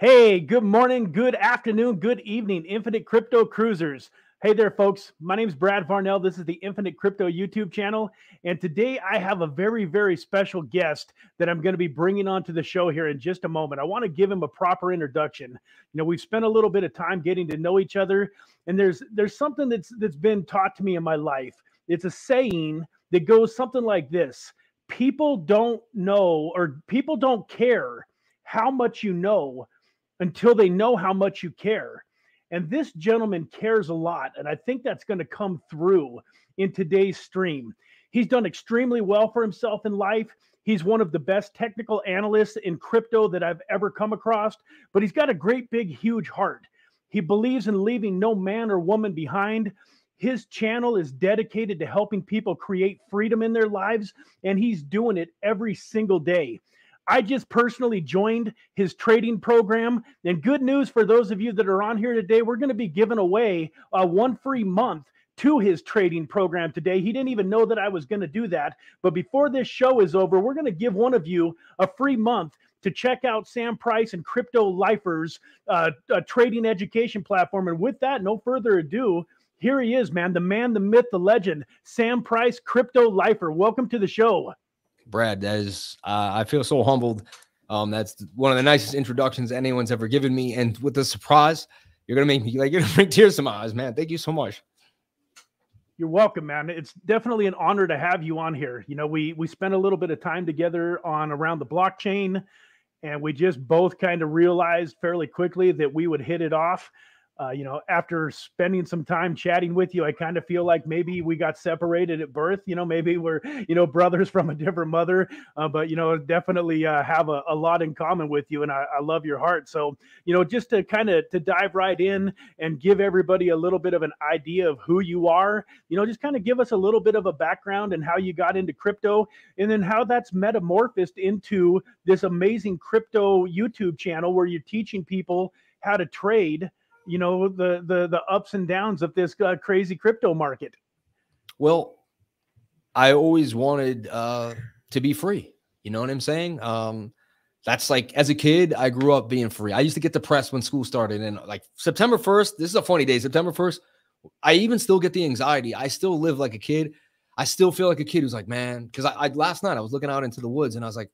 Hey, good morning, good afternoon, good evening, Infinite Crypto Cruisers. Hey there, folks. My name is Brad Farnell. This is the Infinite Crypto YouTube channel. And today I have a very, very special guest that I'm going to be bringing onto the show here in just a moment. I want to give him a proper introduction. You know, we've spent a little bit of time getting to know each other, and there's there's something that's that's been taught to me in my life. It's a saying that goes something like this. People don't know or people don't care how much you know until they know how much you care. And this gentleman cares a lot. And I think that's going to come through in today's stream. He's done extremely well for himself in life. He's one of the best technical analysts in crypto that I've ever come across, but he's got a great, big, huge heart. He believes in leaving no man or woman behind. His channel is dedicated to helping people create freedom in their lives, and he's doing it every single day. I just personally joined his trading program. And good news for those of you that are on here today, we're going to be giving away a one free month to his trading program today. He didn't even know that I was going to do that. But before this show is over, we're going to give one of you a free month to check out Sam Price and Crypto Lifers uh, trading education platform. And with that, no further ado, here he is, man, the man, the myth, the legend, Sam Price, Crypto Lifer. Welcome to the show. Brad, that is, uh, I feel so humbled. Um, that's one of the nicest introductions anyone's ever given me. And with the surprise, you're gonna make me like you're gonna bring tears to my eyes, man. Thank you so much. You're welcome, man. It's definitely an honor to have you on here. You know, we we spent a little bit of time together on around the blockchain, and we just both kind of realized fairly quickly that we would hit it off uh, you know, after spending some time chatting with you, I kind of feel like maybe we got separated at birth. You know, maybe we're, you know, brothers from a different mother, uh, but, you know, definitely uh, have a, a, lot in common with you. And I, I love your heart. So, you know, just to kind of to dive right in and give everybody a little bit of an idea of who you are, you know, just kind of give us a little bit of a background and how you got into crypto and then how that's metamorphosed into this amazing crypto YouTube channel where you're teaching people how to trade you know the the the ups and downs of this uh, crazy crypto market. Well i always wanted uh to be free. You know what i'm saying? Um that's like as a kid i grew up being free. I used to get depressed when school started and like september 1st this is a funny day september 1st i even still get the anxiety. I still live like a kid. I still feel like a kid who's like man because I, I last night i was looking out into the woods and i was like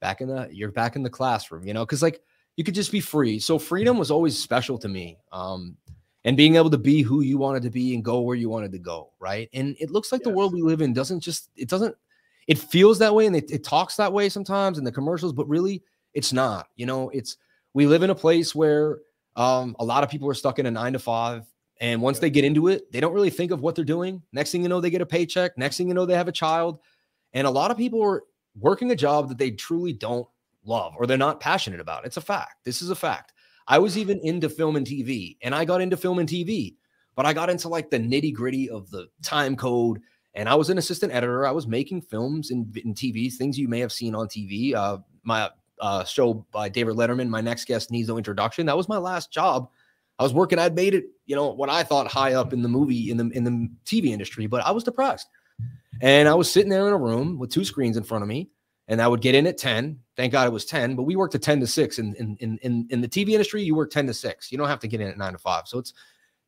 back in the you're back in the classroom you know? Because like you could just be free. So freedom was always special to me. Um, and being able to be who you wanted to be and go where you wanted to go, right? And it looks like yes. the world we live in doesn't just it doesn't it feels that way and it, it talks that way sometimes in the commercials, but really it's not. You know, it's we live in a place where um, a lot of people are stuck in a nine to five. And once they get into it, they don't really think of what they're doing. Next thing you know, they get a paycheck. Next thing you know, they have a child. And a lot of people are working a job that they truly don't love or they're not passionate about. It's a fact. This is a fact. I was even into film and TV and I got into film and TV, but I got into like the nitty gritty of the time code. And I was an assistant editor. I was making films and, and TVs, things you may have seen on TV. Uh, my uh, show by David Letterman, my next guest needs no introduction. That was my last job. I was working. I'd made it, you know, what I thought high up in the movie in the in the TV industry, but I was depressed. And I was sitting there in a room with two screens in front of me and I would get in at 10. Thank God it was 10, but we worked at 10 to 6. In, in, in, in the TV industry, you work 10 to 6. You don't have to get in at 9 to 5. So it's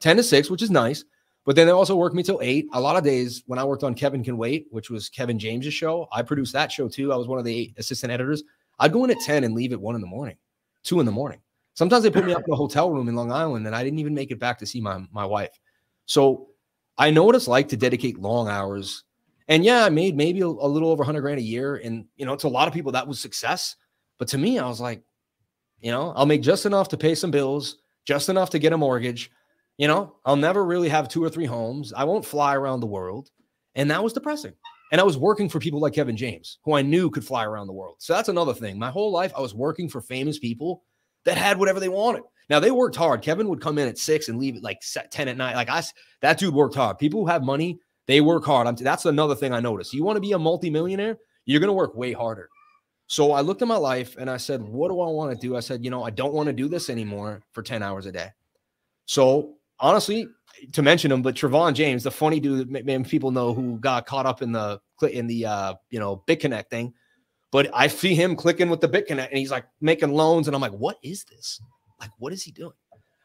10 to 6, which is nice. But then they also work me till 8. A lot of days when I worked on Kevin Can Wait, which was Kevin James's show, I produced that show too. I was one of the assistant editors. I'd go in at 10 and leave at 1 in the morning, 2 in the morning. Sometimes they put me up in a hotel room in Long Island and I didn't even make it back to see my, my wife. So I know what it's like to dedicate long hours and yeah, I made maybe a, a little over 100 grand a year. And, you know, to a lot of people, that was success. But to me, I was like, you know, I'll make just enough to pay some bills, just enough to get a mortgage. You know, I'll never really have two or three homes. I won't fly around the world. And that was depressing. And I was working for people like Kevin James, who I knew could fly around the world. So that's another thing. My whole life, I was working for famous people that had whatever they wanted. Now they worked hard. Kevin would come in at six and leave at like 10 at night. Like I, that dude worked hard. People who have money, they work hard. I'm, that's another thing I noticed. You want to be a multimillionaire, you're going to work way harder. So I looked at my life and I said, what do I want to do? I said, you know, I don't want to do this anymore for 10 hours a day. So honestly, to mention him, but Trevon James, the funny dude, man, people know who got caught up in the in the uh, you know BitConnect thing. But I see him clicking with the BitConnect and he's like making loans. And I'm like, what is this? Like, what is he doing?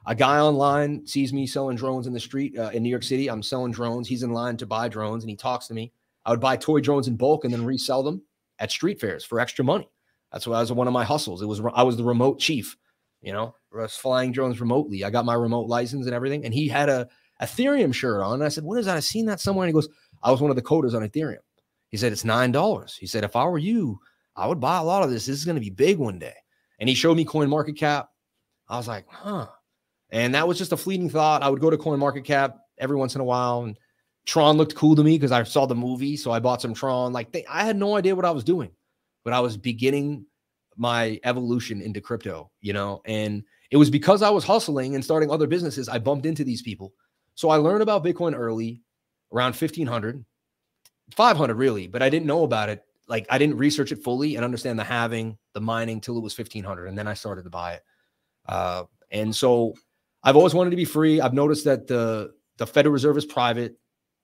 A guy online sees me selling drones in the street uh, in New York City. I'm selling drones. He's in line to buy drones and he talks to me. I would buy toy drones in bulk and then resell them at street fairs for extra money. That's what I was one of my hustles. It was I was the remote chief, you know, I was flying drones remotely. I got my remote license and everything. And he had a Ethereum shirt on. And I said, What is that? I've seen that somewhere. And he goes, I was one of the coders on Ethereum. He said, It's nine dollars. He said, If I were you, I would buy a lot of this. This is going to be big one day. And he showed me coin market cap. I was like, huh. And that was just a fleeting thought. I would go to Coin Market Cap every once in a while, and Tron looked cool to me because I saw the movie, so I bought some Tron. Like they, I had no idea what I was doing, but I was beginning my evolution into crypto, you know. And it was because I was hustling and starting other businesses, I bumped into these people. So I learned about Bitcoin early, around 1500, 500 really, but I didn't know about it. Like I didn't research it fully and understand the halving, the mining till it was 1500, and then I started to buy it. Uh, and so I've always wanted to be free. I've noticed that the the Federal Reserve is private.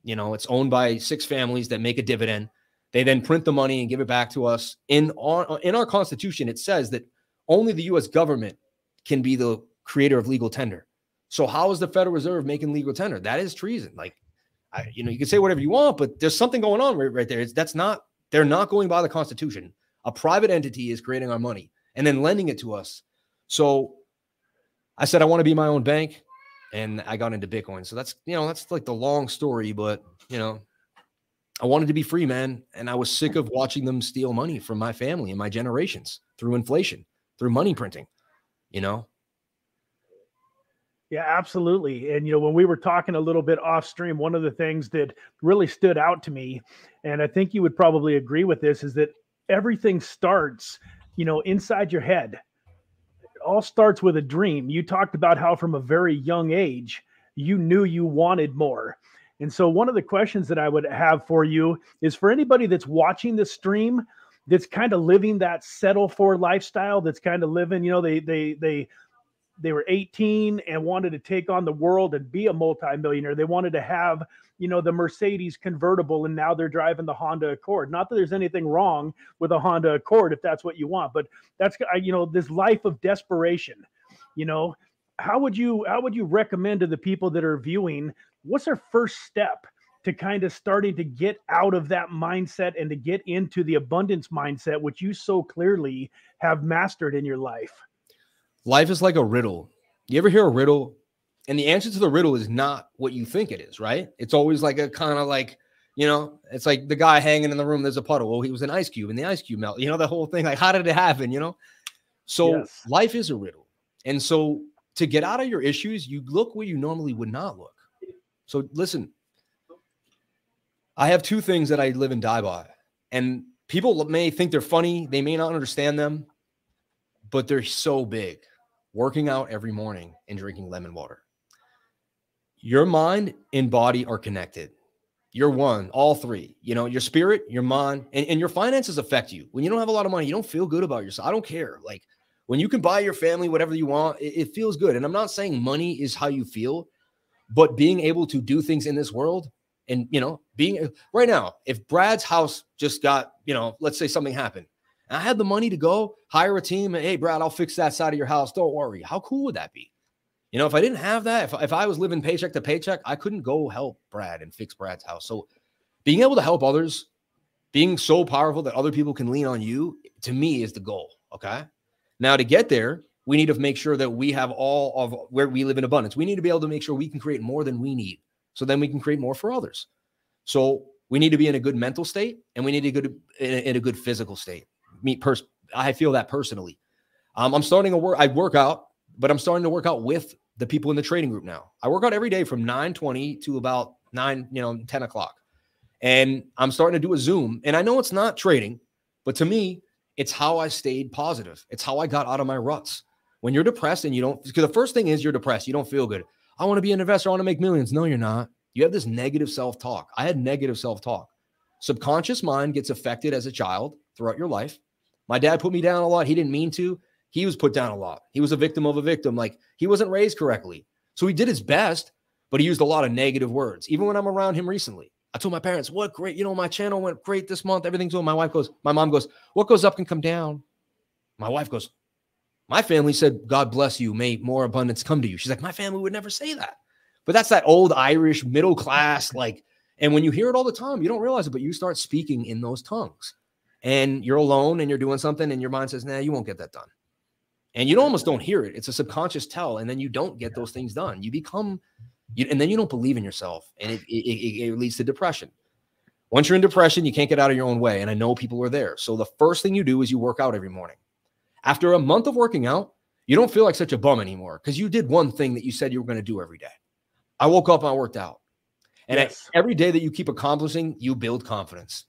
You know, it's owned by six families that make a dividend. They then print the money and give it back to us. In our in our Constitution, it says that only the U.S. government can be the creator of legal tender. So how is the Federal Reserve making legal tender? That is treason. Like, I, you know, you can say whatever you want, but there's something going on right, right there. It's, that's not. They're not going by the Constitution. A private entity is creating our money and then lending it to us. So I said I want to be my own bank, and I got into Bitcoin. So that's you know that's like the long story, but you know I wanted to be free, man, and I was sick of watching them steal money from my family and my generations through inflation, through money printing. You know. Yeah, absolutely. And you know, when we were talking a little bit off stream, one of the things that really stood out to me, and I think you would probably agree with this, is that everything starts, you know, inside your head all starts with a dream. You talked about how from a very young age you knew you wanted more. And so one of the questions that I would have for you is for anybody that's watching the stream that's kind of living that settle for lifestyle that's kind of living, you know, they they they they were 18 and wanted to take on the world and be a multimillionaire. They wanted to have, you know, the Mercedes convertible and now they're driving the Honda Accord. Not that there's anything wrong with a Honda Accord if that's what you want, but that's you know, this life of desperation. You know, how would you how would you recommend to the people that are viewing what's their first step to kind of starting to get out of that mindset and to get into the abundance mindset which you so clearly have mastered in your life? Life is like a riddle. You ever hear a riddle? And the answer to the riddle is not what you think it is, right? It's always like a kind of like, you know, it's like the guy hanging in the room, there's a puddle. Well, he was an ice cube and the ice cube melt. You know, the whole thing. Like, how did it happen? You know? So yes. life is a riddle. And so to get out of your issues, you look where you normally would not look. So listen, I have two things that I live and die by. And people may think they're funny, they may not understand them, but they're so big working out every morning and drinking lemon water. Your mind and body are connected. You're one, all three. You know, your spirit, your mind, and, and your finances affect you. When you don't have a lot of money, you don't feel good about yourself. I don't care. Like when you can buy your family whatever you want, it, it feels good. And I'm not saying money is how you feel, but being able to do things in this world and you know, being right now, if Brad's house just got, you know, let's say something happened, I had the money to go hire a team and hey, Brad, I'll fix that side of your house. Don't worry. How cool would that be? You know, if I didn't have that, if, if I was living paycheck to paycheck, I couldn't go help Brad and fix Brad's house. So being able to help others, being so powerful that other people can lean on you, to me is the goal. Okay. Now to get there, we need to make sure that we have all of where we live in abundance. We need to be able to make sure we can create more than we need. So then we can create more for others. So we need to be in a good mental state and we need to be good in a good physical state me pers- I feel that personally. Um, I'm starting to work. I work out, but I'm starting to work out with the people in the trading group now. I work out every day from 9:20 to about nine, you know, 10 o'clock, and I'm starting to do a Zoom. And I know it's not trading, but to me, it's how I stayed positive. It's how I got out of my ruts. When you're depressed and you don't, because the first thing is you're depressed, you don't feel good. I want to be an investor. I want to make millions. No, you're not. You have this negative self talk. I had negative self talk. Subconscious mind gets affected as a child throughout your life. My dad put me down a lot. He didn't mean to. He was put down a lot. He was a victim of a victim. Like he wasn't raised correctly. So he did his best, but he used a lot of negative words, even when I'm around him recently. I told my parents, what great, you know, my channel went great this month. Everything's going. My wife goes, my mom goes, what goes up can come down. My wife goes, my family said, God bless you. May more abundance come to you. She's like, my family would never say that. But that's that old Irish middle class, like, and when you hear it all the time, you don't realize it, but you start speaking in those tongues and you're alone and you're doing something and your mind says, nah, you won't get that done. And you almost don't hear it. It's a subconscious tell. And then you don't get those things done. You become you, and then you don't believe in yourself, and it, it, it leads to depression. Once you're in depression, you can't get out of your own way. And I know people are there. So the first thing you do is you work out every morning. After a month of working out, you don't feel like such a bum anymore because you did one thing that you said you were going to do every day. I woke up and I worked out. And yes. every day that you keep accomplishing, you build confidence.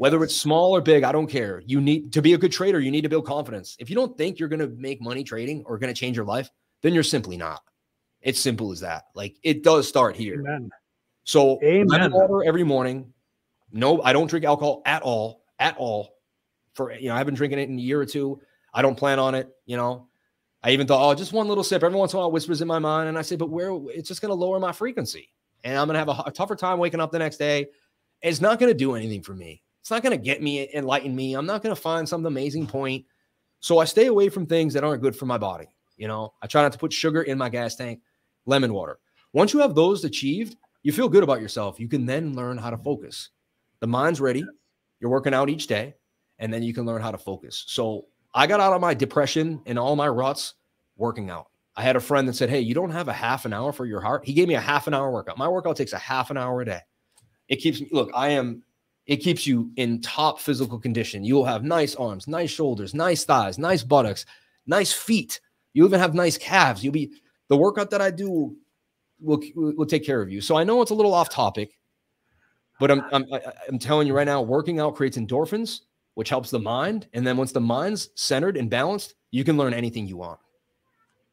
Whether it's small or big, I don't care. You need to be a good trader, you need to build confidence. If you don't think you're going to make money trading or going to change your life, then you're simply not. It's simple as that. Like it does start here. Amen. So Amen. water every morning. No, I don't drink alcohol at all, at all. For you know, I've been drinking it in a year or two. I don't plan on it. You know, I even thought, oh, just one little sip. Every once in a while, whispers in my mind, and I say, but where? It's just going to lower my frequency, and I'm going to have a, a tougher time waking up the next day. It's not going to do anything for me. It's not going to get me, enlighten me. I'm not going to find some amazing point. So I stay away from things that aren't good for my body. You know, I try not to put sugar in my gas tank lemon water. Once you have those achieved, you feel good about yourself. You can then learn how to focus. The mind's ready. You're working out each day, and then you can learn how to focus. So I got out of my depression and all my ruts working out. I had a friend that said, Hey, you don't have a half an hour for your heart. He gave me a half an hour workout. My workout takes a half an hour a day. It keeps me, look, I am, it keeps you in top physical condition. You will have nice arms, nice shoulders, nice thighs, nice buttocks, nice feet. You even have nice calves. You'll be, the workout that I do will, will, will take care of you. So I know it's a little off topic, but I'm, I'm, I'm telling you right now, working out creates endorphins, which helps the mind. And then once the mind's centered and balanced, you can learn anything you want.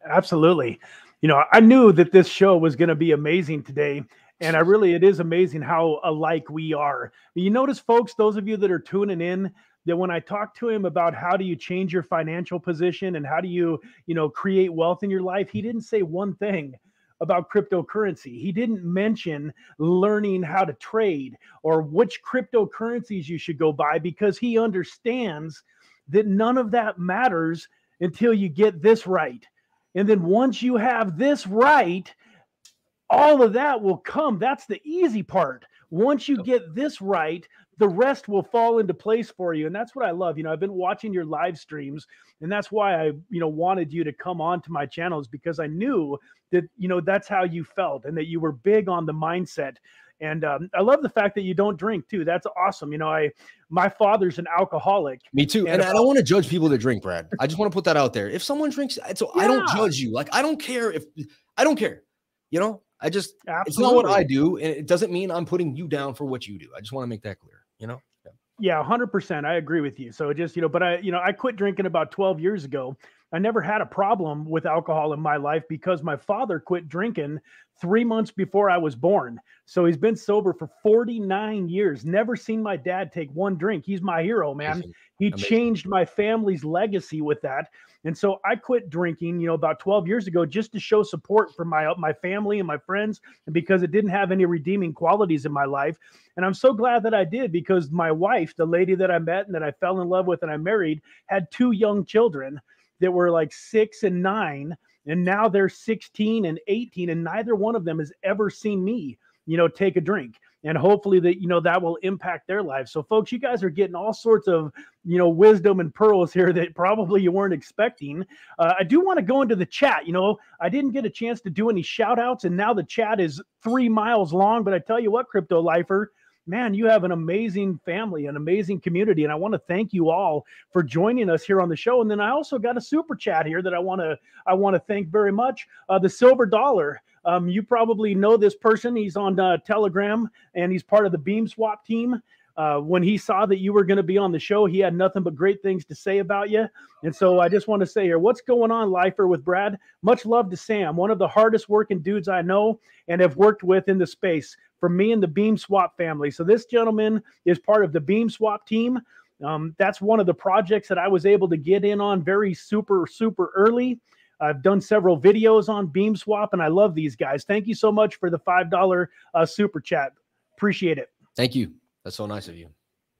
Absolutely. You know, I knew that this show was going to be amazing today. And I really, it is amazing how alike we are. You notice, folks, those of you that are tuning in, that when I talked to him about how do you change your financial position and how do you, you know, create wealth in your life, he didn't say one thing about cryptocurrency. He didn't mention learning how to trade or which cryptocurrencies you should go buy because he understands that none of that matters until you get this right. And then once you have this right, all of that will come. That's the easy part. Once you get this right, the rest will fall into place for you and that's what i love you know i've been watching your live streams and that's why i you know wanted you to come on to my channels because i knew that you know that's how you felt and that you were big on the mindset and um, i love the fact that you don't drink too that's awesome you know i my father's an alcoholic me too and, and i don't want to judge people that drink brad i just want to put that out there if someone drinks so yeah. i don't judge you like i don't care if i don't care you know I just Absolutely. it's not what I do, and it doesn't mean I'm putting you down for what you do. I just want to make that clear you know? Yeah, 100%. I agree with you. So just, you know, but I, you know, I quit drinking about 12 years ago. I never had a problem with alcohol in my life because my father quit drinking three months before I was born. So he's been sober for 49 years. Never seen my dad take one drink. He's my hero, man. Amazing. He Amazing. changed my family's legacy with that. And so I quit drinking, you know, about 12 years ago just to show support for my my family and my friends and because it didn't have any redeeming qualities in my life. And I'm so glad that I did because my wife, the lady that I met and that I fell in love with and I married, had two young children that were like 6 and 9 and now they're 16 and 18 and neither one of them has ever seen me you know take a drink and hopefully that you know that will impact their lives so folks you guys are getting all sorts of you know wisdom and pearls here that probably you weren't expecting uh, i do want to go into the chat you know i didn't get a chance to do any shout outs and now the chat is three miles long but i tell you what crypto lifer man, you have an amazing family, an amazing community. And I want to thank you all for joining us here on the show. And then I also got a super chat here that I want to I want to thank very much. Uh, the Silver Dollar. Um, you probably know this person. He's on uh, Telegram and he's part of the Beam Swap team. Uh, when he saw that you were going to be on the show, he had nothing but great things to say about you. And so I just want to say here, what's going on, Lifer, with Brad? Much love to Sam, one of the hardest working dudes I know and have worked with in the space for me and the Beam Swap family. So this gentleman is part of the Beam Swap team. Um, that's one of the projects that I was able to get in on very super, super early. I've done several videos on Beam Swap, and I love these guys. Thank you so much for the $5 uh, super chat. Appreciate it. Thank you. That's so nice of you.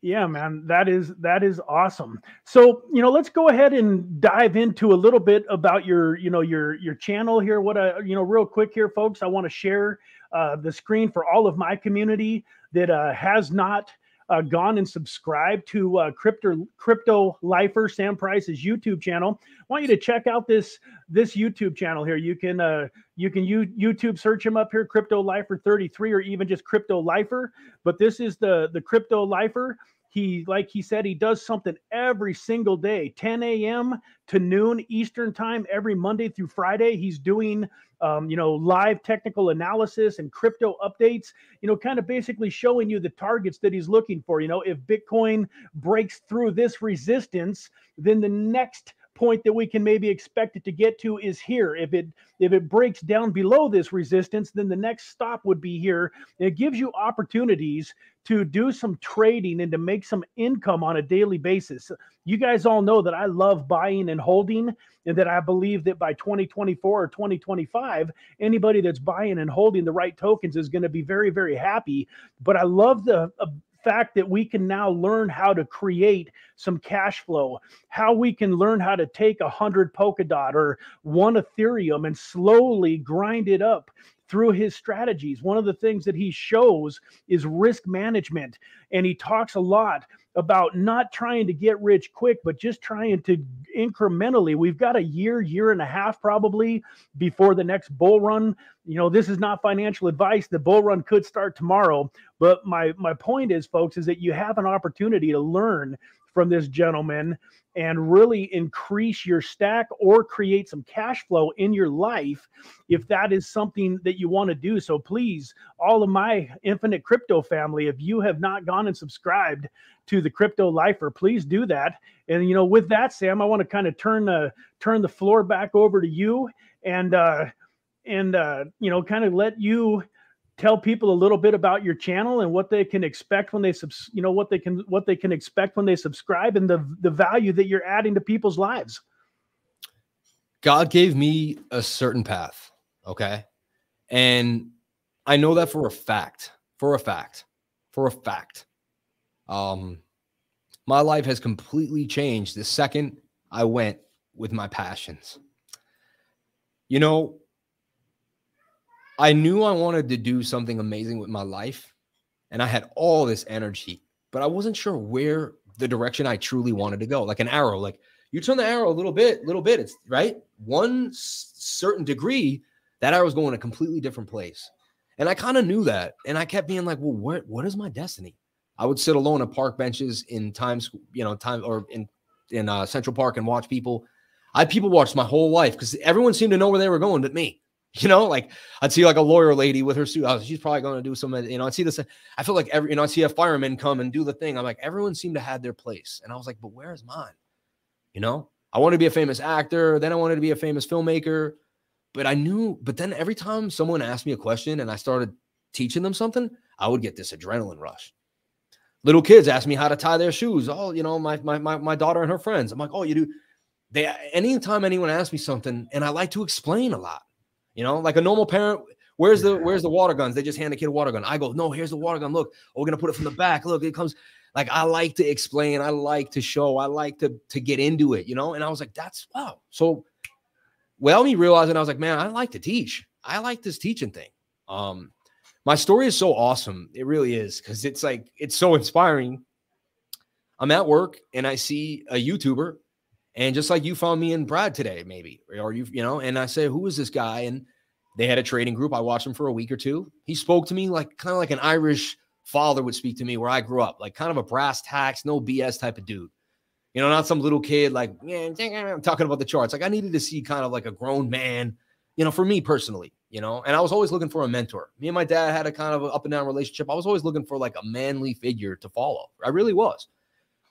Yeah, man, that is that is awesome. So, you know, let's go ahead and dive into a little bit about your, you know, your your channel here. What I, you know, real quick here, folks, I want to share uh, the screen for all of my community that uh, has not uh, gone and subscribed to uh, crypto crypto lifer sam price's youtube channel. I want you to check out this this youtube channel here. You can uh you can you youtube search him up here crypto lifer 33 or even just crypto lifer. But this is the the crypto lifer he like he said he does something every single day 10 a.m to noon eastern time every monday through friday he's doing um, you know, live technical analysis and crypto updates, you know, kind of basically showing you the targets that he's looking for. You know, if Bitcoin breaks through this resistance, then the next point that we can maybe expect it to get to is here. If it if it breaks down below this resistance, then the next stop would be here. It gives you opportunities to do some trading and to make some income on a daily basis. You guys all know that I love buying and holding, and that I believe that by 2024 or 2025, anybody that's buying and holding the right tokens is going to be very, very happy. But I love the uh, fact that we can now learn how to create some cash flow, how we can learn how to take a hundred Polkadot or one Ethereum and slowly grind it up through his strategies. One of the things that he shows is risk management. And he talks a lot about not trying to get rich quick, but just trying to incrementally. We've got a year, year and a half probably before the next bull run. You know, this is not financial advice. The bull run could start tomorrow. But my my point is, folks, is that you have an opportunity to learn from this gentleman and really increase your stack or create some cash flow in your life if that is something that you want to do. So please, all of my infinite crypto family, if you have not gone and subscribed to the crypto lifer, please do that. And you know, with that, Sam, I want to kind of turn the turn the floor back over to you and uh and uh you know kind of let you tell people a little bit about your channel and what they can expect when they subs you know what they can what they can expect when they subscribe and the the value that you're adding to people's lives. God gave me a certain path okay? And i know that for a fact for a fact for a fact. Um my life has completely changed the second i went with my passions. You know I knew I wanted to do something amazing with my life, and I had all this energy, but I wasn't sure where the direction I truly wanted to go. Like an arrow, like you turn the arrow a little bit, little bit, it's right. One certain degree, that arrow was going a completely different place, and I kind of knew that, and I kept being like, "Well, what what is my destiny?" I would sit alone at park benches in Times, you know, time or in in uh, Central Park and watch people. I people watched my whole life because everyone seemed to know where they were going but me. You know, like I'd see like a lawyer lady with her suit. She's probably going to do some, you know, I'd see this. I feel like every, you know, I see a fireman come and do the thing. I'm like, everyone seemed to have their place. And I was like, but where's mine? You know, I wanted to be a famous actor. Then I wanted to be a famous filmmaker. But I knew, but then every time someone asked me a question and I started teaching them something, I would get this adrenaline rush. Little kids ask me how to tie their shoes. Oh, you know, my my my, my daughter and her friends. I'm like, oh, you do. They anytime anyone asks me something, and I like to explain a lot. You know, like a normal parent, where's the where's the water guns? They just hand the kid a water gun. I go, no, here's the water gun. Look, oh, we're gonna put it from the back. Look, it comes. Like I like to explain, I like to show, I like to to get into it, you know. And I was like, that's wow. So, well, me realizing I was like, man, I like to teach. I like this teaching thing. Um, my story is so awesome. It really is because it's like it's so inspiring. I'm at work and I see a YouTuber and just like you found me and Brad today, maybe, or you, you know, and I say, who is this guy? And they had a trading group. I watched him for a week or two. He spoke to me like kind of like an Irish father would speak to me where I grew up, like kind of a brass tacks, no BS type of dude. You know, not some little kid like, yeah, I'm talking about the charts. Like I needed to see kind of like a grown man, you know, for me personally, you know, and I was always looking for a mentor. Me and my dad had a kind of up and down relationship. I was always looking for like a manly figure to follow. I really was.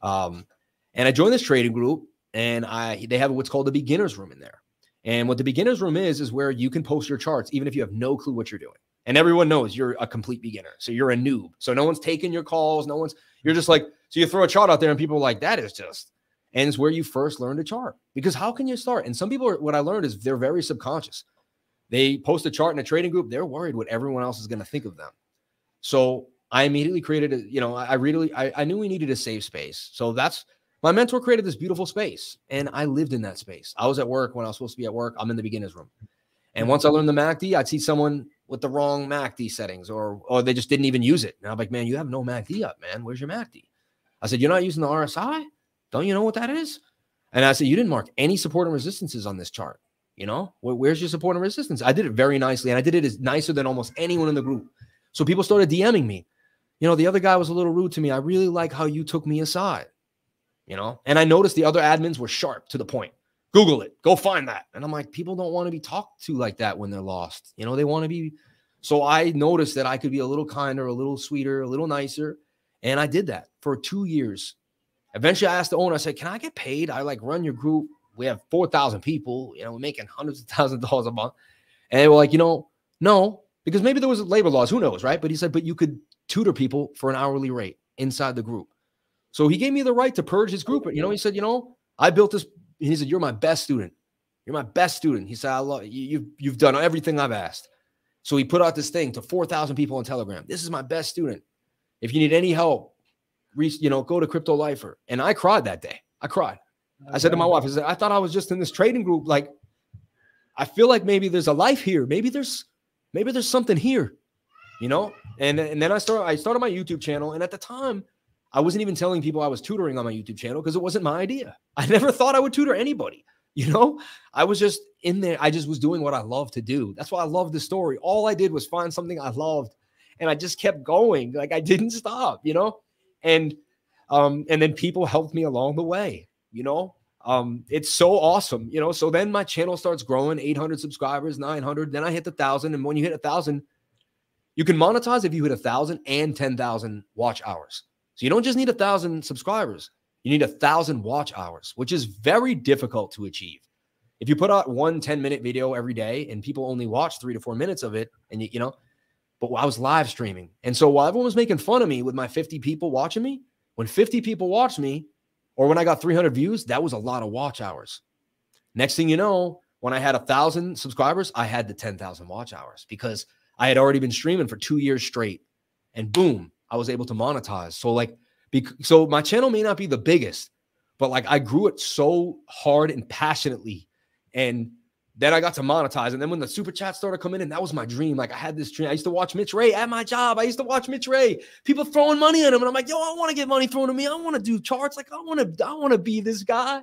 Um, and I joined this trading group and I they have what's called the beginners room in there. And what the beginners room is is where you can post your charts even if you have no clue what you're doing. And everyone knows you're a complete beginner. So you're a noob. So no one's taking your calls, no one's you're just like so you throw a chart out there and people are like that is just and it's where you first learn to chart. Because how can you start? And some people are, what I learned is they're very subconscious. They post a chart in a trading group, they're worried what everyone else is going to think of them. So I immediately created a, you know, I really, I, I knew we needed a safe space. So that's my mentor created this beautiful space and I lived in that space. I was at work when I was supposed to be at work. I'm in the beginner's room. And once I learned the MACD, I'd see someone with the wrong MACD settings or or they just didn't even use it. And I'm like, man, you have no MACD up, man. Where's your MACD? I said, you're not using the RSI? Don't you know what that is? And I said, you didn't mark any support and resistances on this chart. You know, where's your support and resistance? I did it very nicely, and I did it as nicer than almost anyone in the group. So people started DMing me. You know, the other guy was a little rude to me. I really like how you took me aside. You know, and I noticed the other admins were sharp to the point. Google it, go find that. And I'm like, people don't want to be talked to like that when they're lost. You know, they want to be. So I noticed that I could be a little kinder, a little sweeter, a little nicer. And I did that for two years. Eventually, I asked the owner, I said, Can I get paid? I like run your group we have 4,000 people, you know, we're making hundreds of thousands of dollars a month. And they were like, you know, no, because maybe there was labor laws, who knows, right? But he said, but you could tutor people for an hourly rate inside the group. So he gave me the right to purge his group. You know, he said, you know, I built this. He said, you're my best student. You're my best student. He said, I love you. You've, you've done everything I've asked. So he put out this thing to 4,000 people on Telegram. This is my best student. If you need any help, reach, you know, go to Crypto Lifer. And I cried that day. I cried. I said to my wife, I said, I thought I was just in this trading group. Like, I feel like maybe there's a life here. Maybe there's maybe there's something here, you know? And, and then I started I started my YouTube channel. And at the time, I wasn't even telling people I was tutoring on my YouTube channel because it wasn't my idea. I never thought I would tutor anybody. You know, I was just in there. I just was doing what I love to do. That's why I love the story. All I did was find something I loved and I just kept going. Like I didn't stop, you know? And um, and then people helped me along the way you know um, it's so awesome you know so then my channel starts growing 800 subscribers 900 then i hit the thousand and when you hit a thousand you can monetize if you hit a thousand and 10,000 watch hours so you don't just need a thousand subscribers you need a thousand watch hours which is very difficult to achieve if you put out one 10 minute video every day and people only watch three to four minutes of it and you, you know but i was live streaming and so while everyone was making fun of me with my 50 people watching me when 50 people watched me or when I got 300 views, that was a lot of watch hours. Next thing you know, when I had a thousand subscribers, I had the 10,000 watch hours because I had already been streaming for two years straight. And boom, I was able to monetize. So, like, so my channel may not be the biggest, but like I grew it so hard and passionately. And then I got to monetize. And then when the super chat started coming in, that was my dream. Like I had this dream. I used to watch Mitch Ray at my job. I used to watch Mitch Ray, people throwing money at him. And I'm like, yo, I want to get money thrown at me. I want to do charts. Like I want to, I want to be this guy.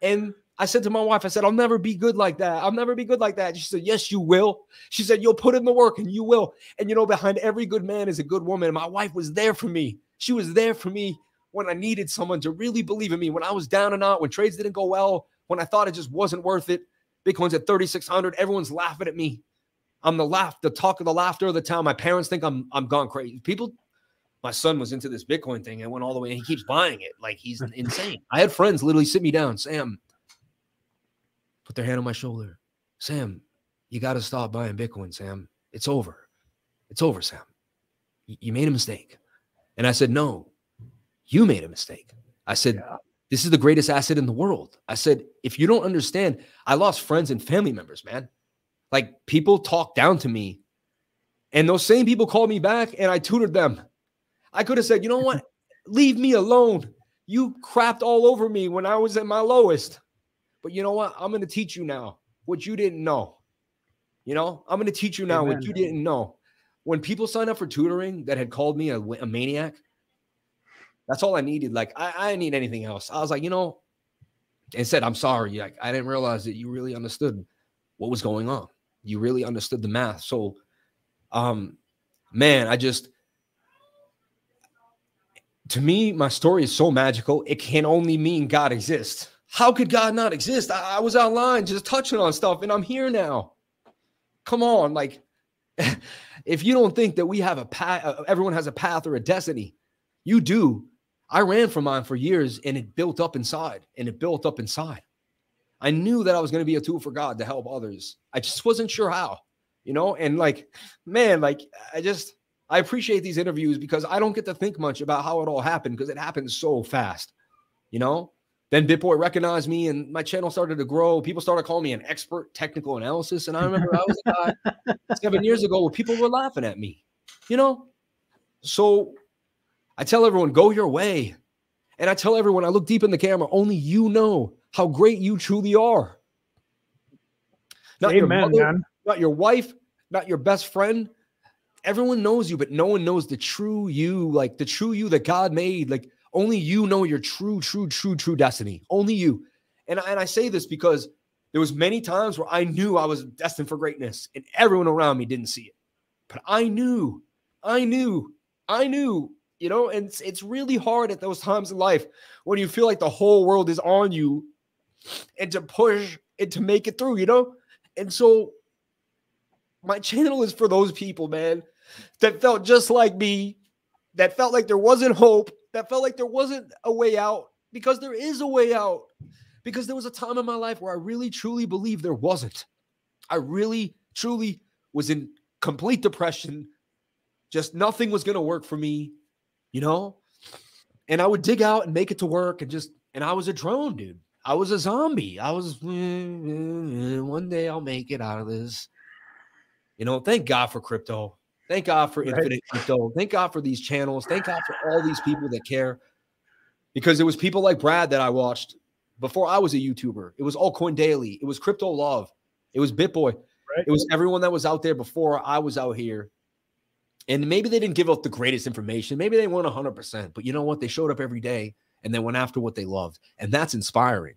And I said to my wife, I said, I'll never be good like that. I'll never be good like that. She said, Yes, you will. She said, You'll put in the work and you will. And you know, behind every good man is a good woman. And my wife was there for me. She was there for me when I needed someone to really believe in me, when I was down and out, when trades didn't go well, when I thought it just wasn't worth it. Bitcoin's at 3,600. Everyone's laughing at me. I'm the laugh, the talk of the laughter of the town. My parents think I'm I'm gone crazy. People, my son was into this Bitcoin thing and went all the way, and he keeps buying it like he's insane. I had friends literally sit me down, Sam, put their hand on my shoulder. Sam, you got to stop buying Bitcoin, Sam. It's over. It's over, Sam. You made a mistake. And I said, No, you made a mistake. I said, yeah. This is the greatest asset in the world. I said, if you don't understand, I lost friends and family members, man. Like people talk down to me, and those same people called me back and I tutored them. I could have said, you know what? Leave me alone. You crapped all over me when I was at my lowest. But you know what? I'm going to teach you now what you didn't know. You know, I'm going to teach you now Amen. what you didn't know. When people sign up for tutoring that had called me a, a maniac, that's all I needed. Like I, I didn't need anything else. I was like, you know, and said, I'm sorry. Like I didn't realize that you really understood what was going on. You really understood the math. So um man, I just to me, my story is so magical. It can only mean God exists. How could God not exist? I, I was online just touching on stuff and I'm here now. Come on, like if you don't think that we have a path, uh, everyone has a path or a destiny, you do. I ran for mine for years and it built up inside and it built up inside. I knew that I was going to be a tool for God to help others. I just wasn't sure how, you know? And like, man, like, I just, I appreciate these interviews because I don't get to think much about how it all happened because it happened so fast, you know? Then BitBoy recognized me and my channel started to grow. People started calling me an expert technical analysis. And I remember I was a guy seven years ago where people were laughing at me, you know? So I tell everyone, go your way. And I tell everyone, I look deep in the camera, only you know how great you truly are. Not Amen, your mother, man. not your wife, not your best friend. Everyone knows you, but no one knows the true you, like the true you that God made. Like only you know your true, true, true, true destiny. Only you. And, and I say this because there was many times where I knew I was destined for greatness and everyone around me didn't see it. But I knew, I knew, I knew, you know, and it's, it's really hard at those times in life when you feel like the whole world is on you and to push and to make it through, you know? And so my channel is for those people, man, that felt just like me, that felt like there wasn't hope, that felt like there wasn't a way out because there is a way out because there was a time in my life where I really truly believed there wasn't. I really truly was in complete depression. Just nothing was going to work for me, you know? And I would dig out and make it to work and just, and I was a drone, dude. I was a zombie. I was, one day I'll make it out of this. You know, thank God for crypto. Thank God for right. infinite crypto. Thank God for these channels. Thank God for all these people that care. Because it was people like Brad that I watched before I was a YouTuber. It was all Coin Daily. It was Crypto Love. It was BitBoy. Right. It was everyone that was out there before I was out here. And maybe they didn't give out the greatest information. Maybe they weren't 100%. But you know what? They showed up every day and they went after what they loved. And that's inspiring.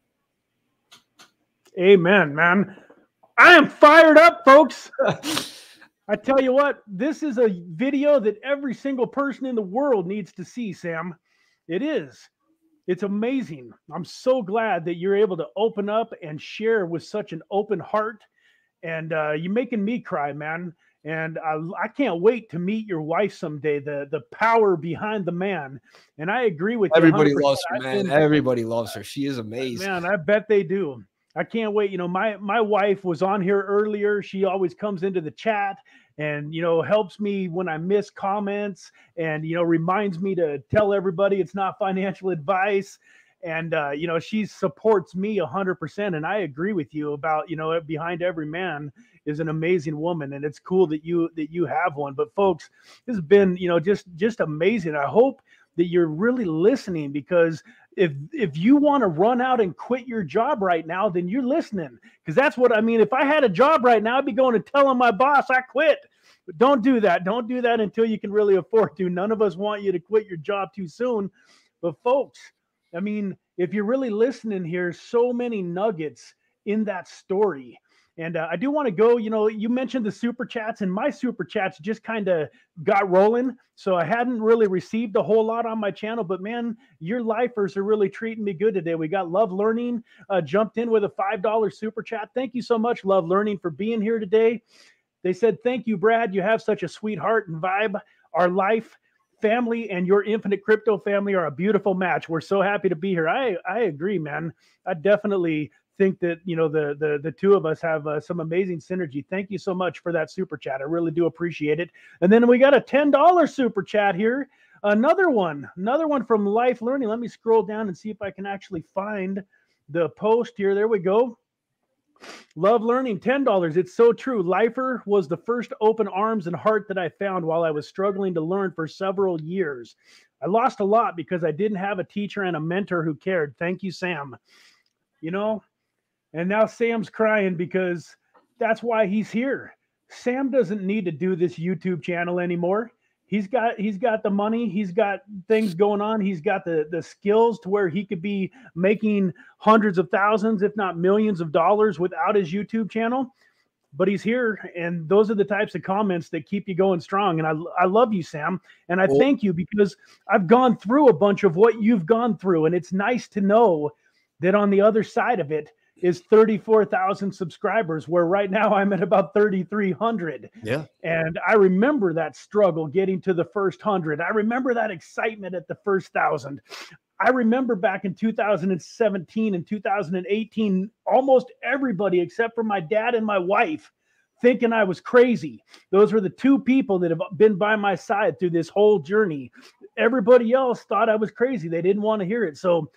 Amen, man. I am fired up, folks. I tell you what, this is a video that every single person in the world needs to see, Sam. It is. It's amazing. I'm so glad that you're able to open up and share with such an open heart. And uh, you're making me cry, man. And I, I can't wait to meet your wife someday. The the power behind the man. And I agree with everybody loves her, man. Been, everybody loves her. She is amazing. Man, I bet they do. I can't wait. You know, my my wife was on here earlier. She always comes into the chat and you know helps me when I miss comments and you know reminds me to tell everybody it's not financial advice. And uh, you know she supports me 100% and i agree with you about you know behind every man is an amazing woman and it's cool that you that you have one. But folks this has been you know just just amazing. I hope that you're really listening because if if you want to run out and quit your job right now, then you're listening. Because that's what I mean. If I had a job right now, I'd be going to telling my boss I quit. But don't do that. Don't do that until you can really afford to. None of us want you to quit your job too soon. But folks, I mean, if you're really listening here, so many nuggets in that story. And uh, I do want to go, you know, you mentioned the super chats, and my super chats just kind of got rolling. So I hadn't really received a whole lot on my channel, but man, your lifers are really treating me good today. We got Love Learning uh, jumped in with a $5 super chat. Thank you so much, Love Learning, for being here today. They said, Thank you, Brad. You have such a sweetheart and vibe. Our life family and your infinite crypto family are a beautiful match. We're so happy to be here. I I agree, man. I definitely think that you know the the the two of us have uh, some amazing synergy. Thank you so much for that super chat. I really do appreciate it. And then we got a ten dollar super chat here. Another one, another one from Life Learning. Let me scroll down and see if I can actually find the post here. There we go. Love learning $10. It's so true. Lifer was the first open arms and heart that I found while I was struggling to learn for several years. I lost a lot because I didn't have a teacher and a mentor who cared. Thank you, Sam. You know, and now Sam's crying because that's why he's here. Sam doesn't need to do this YouTube channel anymore. He's got he's got the money, he's got things going on, he's got the the skills to where he could be making hundreds of thousands, if not millions of dollars without his YouTube channel. But he's here, and those are the types of comments that keep you going strong. And I, I love you, Sam, and I well, thank you because I've gone through a bunch of what you've gone through, and it's nice to know that on the other side of it, is 34,000 subscribers, where right now I'm at about 3,300. Yeah. And I remember that struggle getting to the first hundred. I remember that excitement at the first thousand. I remember back in 2017 and 2018, almost everybody except for my dad and my wife thinking I was crazy. Those were the two people that have been by my side through this whole journey. Everybody else thought I was crazy. They didn't want to hear it. So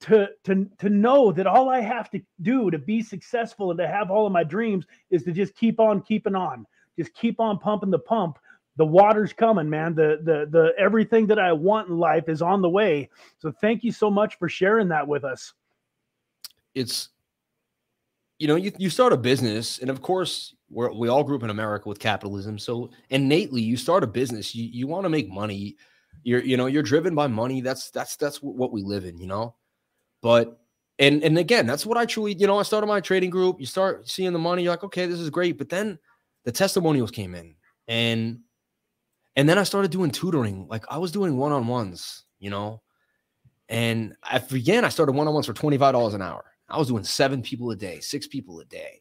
to to to know that all I have to do to be successful and to have all of my dreams is to just keep on keeping on, just keep on pumping the pump. the water's coming, man. The the the everything that I want in life is on the way. So thank you so much for sharing that with us. It's you know, you, you start a business, and of course, we we all grew up in America with capitalism. So innately, you start a business, you, you want to make money. You're, you know, you're driven by money. That's that's that's what we live in, you know. But and and again, that's what I truly, you know, I started my trading group. You start seeing the money, you're like, okay, this is great. But then the testimonials came in, and and then I started doing tutoring. Like I was doing one on ones, you know, and I began. I started one on ones for twenty five dollars an hour. I was doing seven people a day, six people a day,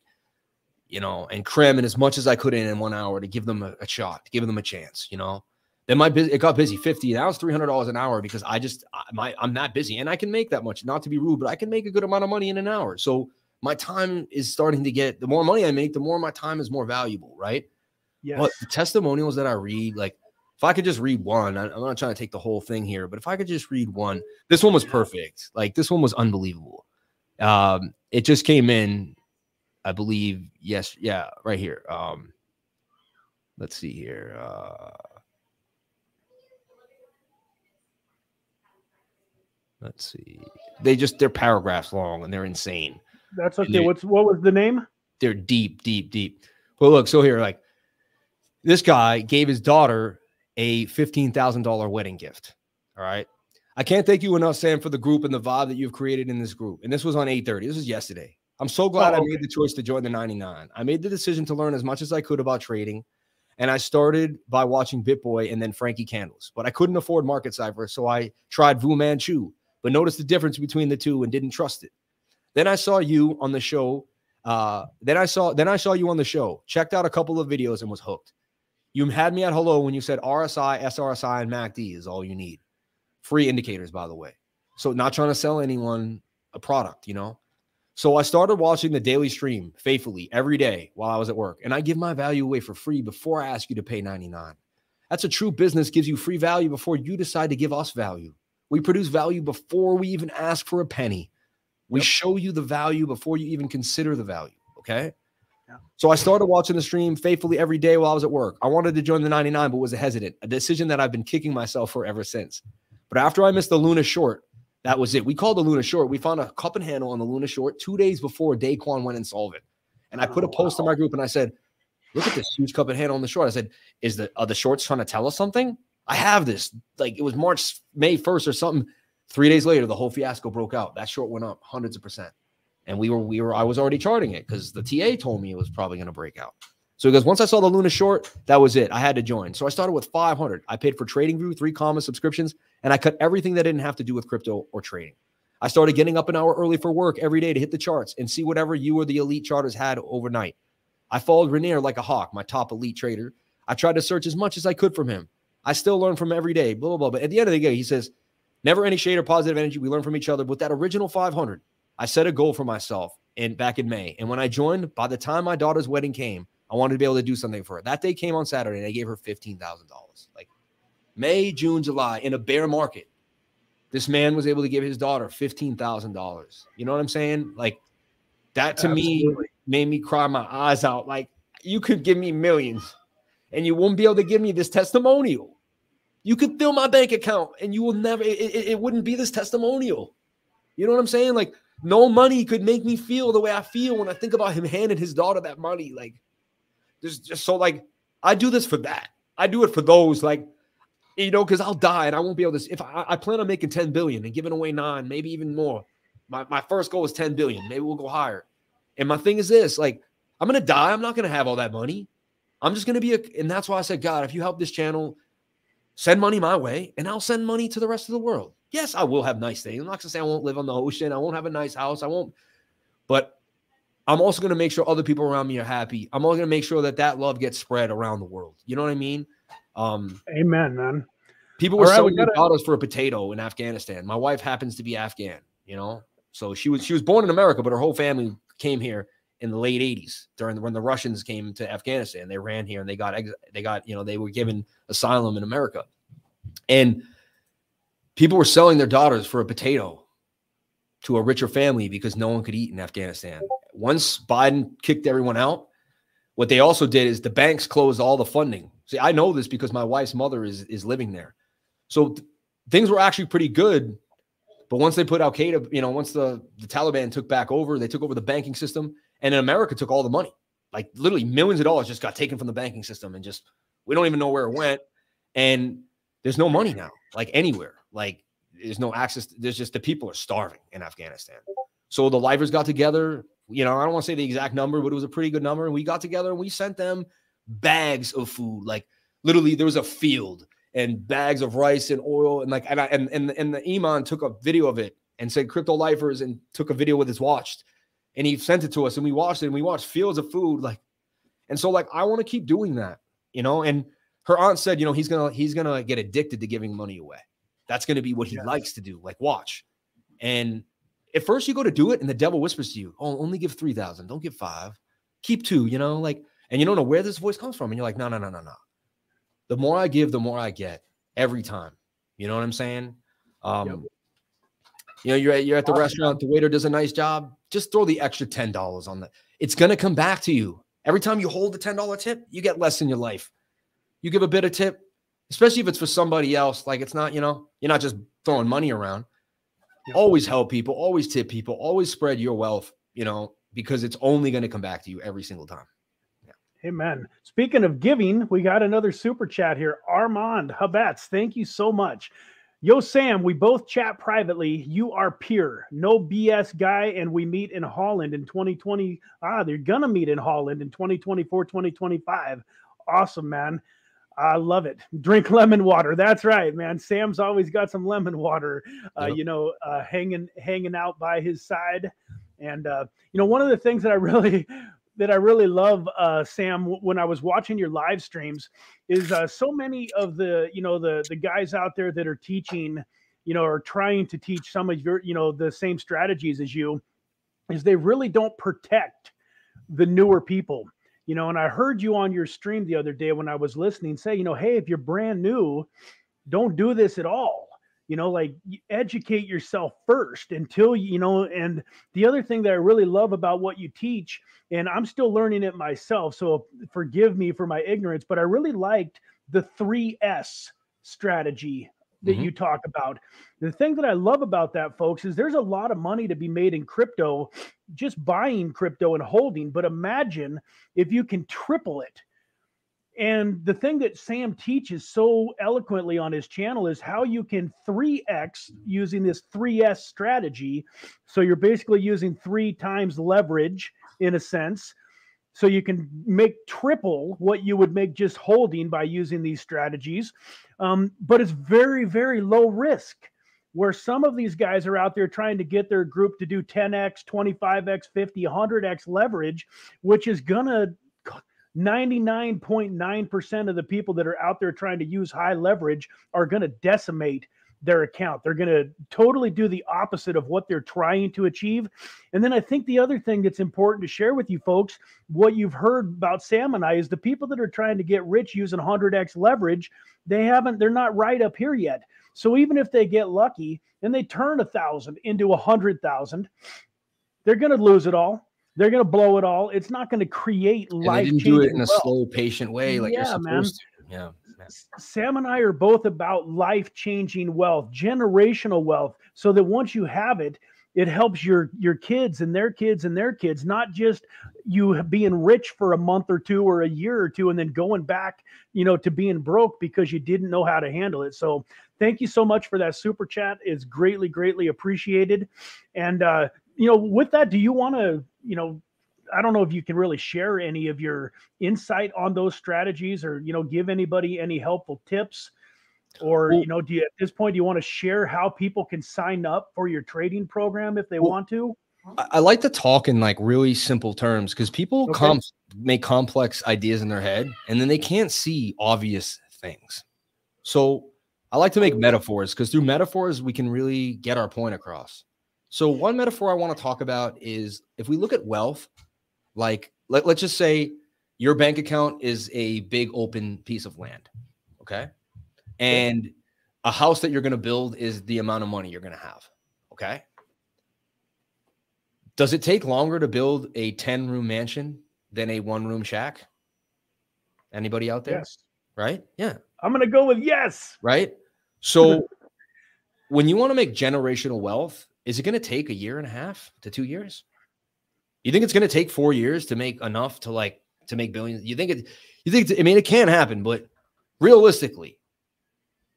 you know, and cramming as much as I could in in one hour to give them a, a shot, to give them a chance, you know. Then my it got busy 50. Now it's $300 an hour because I just, my, I'm that busy and I can make that much. Not to be rude, but I can make a good amount of money in an hour. So my time is starting to get, the more money I make, the more my time is more valuable, right? Yeah. But the testimonials that I read, like, if I could just read one, I'm not trying to take the whole thing here, but if I could just read one, this one was perfect. Like this one was unbelievable. Um, it just came in, I believe. Yes, yeah, right here. Um, let's see here. Uh, let's see. They just they're paragraphs long and they're insane. That's okay. What's what was the name? They're deep, deep, deep. Well, look, so here, like this guy gave his daughter a fifteen thousand dollar wedding gift. All right. I can't thank you enough, Sam, for the group and the vibe that you've created in this group. And this was on 8:30. This was yesterday. I'm so glad oh, okay. I made the choice to join the 99. I made the decision to learn as much as I could about trading. And I started by watching BitBoy and then Frankie Candles. But I couldn't afford Market Cipher, so I tried VuManChu, but noticed the difference between the two and didn't trust it. Then I saw you on the show. Uh, then I saw then I saw you on the show. Checked out a couple of videos and was hooked. You had me at hello when you said RSI, SRSI, and MACD is all you need. Free indicators, by the way. So not trying to sell anyone a product, you know. So I started watching the daily stream faithfully every day while I was at work, and I give my value away for free before I ask you to pay 99. That's a true business gives you free value before you decide to give us value. We produce value before we even ask for a penny. We yep. show you the value before you even consider the value. Okay. Yeah. So I started watching the stream faithfully every day while I was at work. I wanted to join the 99, but was hesitant, a decision that I've been kicking myself for ever since. But after I missed the Luna short, that was it. We called the Luna short. We found a cup and handle on the Luna short two days before Do Kwon went insolvent. And I put a oh, post wow. in my group and I said, look at this huge cup and handle on the short. I said, is the are the shorts trying to tell us something? I have this. Like it was March, May 1st or something. Three days later, the whole fiasco broke out. That short went up hundreds of percent. And we were, we were, I was already charting it because the TA told me it was probably going to break out. So he goes, once I saw the Luna short, that was it. I had to join. So I started with 500. I paid for TradingView, three comma subscriptions, and I cut everything that didn't have to do with crypto or trading. I started getting up an hour early for work every day to hit the charts and see whatever you or the elite charters had overnight. I followed Rainier like a hawk, my top elite trader. I tried to search as much as I could from him. I still learn from every day, blah, blah, blah. But at the end of the day, he says, never any shade or positive energy. We learn from each other. With that original 500, I set a goal for myself in back in May. And when I joined, by the time my daughter's wedding came, I wanted to be able to do something for her. That day came on Saturday, and I gave her fifteen thousand dollars. Like May, June, July, in a bear market, this man was able to give his daughter fifteen thousand dollars. You know what I'm saying? Like that to Absolutely. me made me cry my eyes out. Like you could give me millions, and you won't be able to give me this testimonial. You could fill my bank account, and you will never. It, it, it wouldn't be this testimonial. You know what I'm saying? Like no money could make me feel the way I feel when I think about him handing his daughter that money. Like just, just so like I do this for that. I do it for those like you know because I'll die and I won't be able to. If I, I plan on making ten billion and giving away nine, maybe even more. My my first goal is ten billion. Maybe we'll go higher. And my thing is this: like I'm gonna die. I'm not gonna have all that money. I'm just gonna be a. And that's why I said, God, if you help this channel, send money my way, and I'll send money to the rest of the world. Yes, I will have nice things. I'm not gonna say I won't live on the ocean. I won't have a nice house. I won't. But I'm also going to make sure other people around me are happy. I'm also going to make sure that that love gets spread around the world. You know what I mean? Um, Amen, man. People were right, selling gotta... dollars for a potato in Afghanistan. My wife happens to be Afghan, you know, so she was she was born in America, but her whole family came here in the late 80s during the, when the Russians came to Afghanistan. They ran here and they got they got you know they were given asylum in America, and people were selling their daughters for a potato to a richer family because no one could eat in Afghanistan once Biden kicked everyone out, what they also did is the banks closed all the funding See, I know this because my wife's mother is is living there. So th- things were actually pretty good. But once they put Al Qaeda, you know, once the, the Taliban took back over, they took over the banking system, and in America took all the money. Like literally millions of dollars just got taken from the banking system and just we don't even know where it went. And there's no money now, like anywhere. Like there's no access. There's just the people are starving in Afghanistan. So the lifers got together. You know, I don't want to say the exact number, but it was a pretty good number. And we got together and we sent them bags of food. Like literally, there was a field and bags of rice and oil and like and I, and and and the imam took a video of it and said crypto lifers and took a video with his watch and he sent it to us and we watched it and we watched fields of food like and so like I want to keep doing that you know and her aunt said you know he's gonna he's gonna get addicted to giving money away that's gonna be what he yes. likes to do like watch and at first you go to do it and the devil whispers to you oh only give 3000 don't give five keep two you know like and you don't know where this voice comes from and you're like no no no no no the more I give, the more I get every time. You know what I'm saying? Um, yep. You know, you're at, you're at the awesome. restaurant, the waiter does a nice job. Just throw the extra ten dollars on that. It's gonna come back to you every time you hold the ten dollar tip. You get less in your life. You give a bit of tip, especially if it's for somebody else. Like it's not, you know, you're not just throwing money around. Always help people. Always tip people. Always spread your wealth. You know, because it's only going to come back to you every single time. Amen. Speaking of giving, we got another super chat here. Armand Habats, thank you so much. Yo, Sam, we both chat privately. You are pure, no BS guy, and we meet in Holland in 2020. Ah, they're gonna meet in Holland in 2024, 2025. Awesome, man. I love it. Drink lemon water. That's right, man. Sam's always got some lemon water, uh, yep. you know, uh, hanging hanging out by his side. And uh, you know, one of the things that I really that I really love, uh, Sam, when I was watching your live streams, is uh, so many of the you know the the guys out there that are teaching, you know, are trying to teach some of your you know the same strategies as you, is they really don't protect the newer people. You know, and I heard you on your stream the other day when I was listening say, you know, hey, if you're brand new, don't do this at all you know like educate yourself first until you know and the other thing that i really love about what you teach and i'm still learning it myself so forgive me for my ignorance but i really liked the 3s strategy that mm-hmm. you talk about the thing that i love about that folks is there's a lot of money to be made in crypto just buying crypto and holding but imagine if you can triple it and the thing that Sam teaches so eloquently on his channel is how you can 3x using this 3S strategy. So you're basically using three times leverage in a sense. So you can make triple what you would make just holding by using these strategies. Um, but it's very, very low risk. Where some of these guys are out there trying to get their group to do 10x, 25x, 50, 100x leverage, which is going to 99.9% of the people that are out there trying to use high leverage are going to decimate their account. They're going to totally do the opposite of what they're trying to achieve. And then I think the other thing that's important to share with you folks, what you've heard about Sam and I, is the people that are trying to get rich using 100x leverage, they haven't, they're not right up here yet. So even if they get lucky and they turn a thousand into a hundred thousand, they're going to lose it all they're going to blow it all. It's not going to create life. They didn't do it in a slow, patient way like yeah, you're supposed man. to. Yeah. Sam and I are both about life changing wealth, generational wealth, so that once you have it, it helps your your kids and their kids and their kids, not just you being rich for a month or two or a year or two and then going back, you know, to being broke because you didn't know how to handle it. So thank you so much for that super chat. It's greatly, greatly appreciated. And uh, you know, with that, do you want to, you know, I don't know if you can really share any of your insight on those strategies or, you know, give anybody any helpful tips or, well, you know, do you at this point, do you want to share how people can sign up for your trading program if they well, want to? I like to talk in like really simple terms because people okay. com- make complex ideas in their head and then they can't see obvious things. So I like to make oh. metaphors because through metaphors, we can really get our point across. So one metaphor I want to talk about is if we look at wealth, like let, let's just say your bank account is a big open piece of land. Okay. And a house that you're going to build is the amount of money you're going to have. Okay. Does it take longer to build a 10 room mansion than a one room shack? Anybody out there? Yes. right? Yeah. I'm going to go with yes. Right. So when you want to make generational wealth, is it going to take a year and a half to two years? You think it's going to take four years to make enough to like to make billions? You think it? You think? I mean, it can happen, but realistically,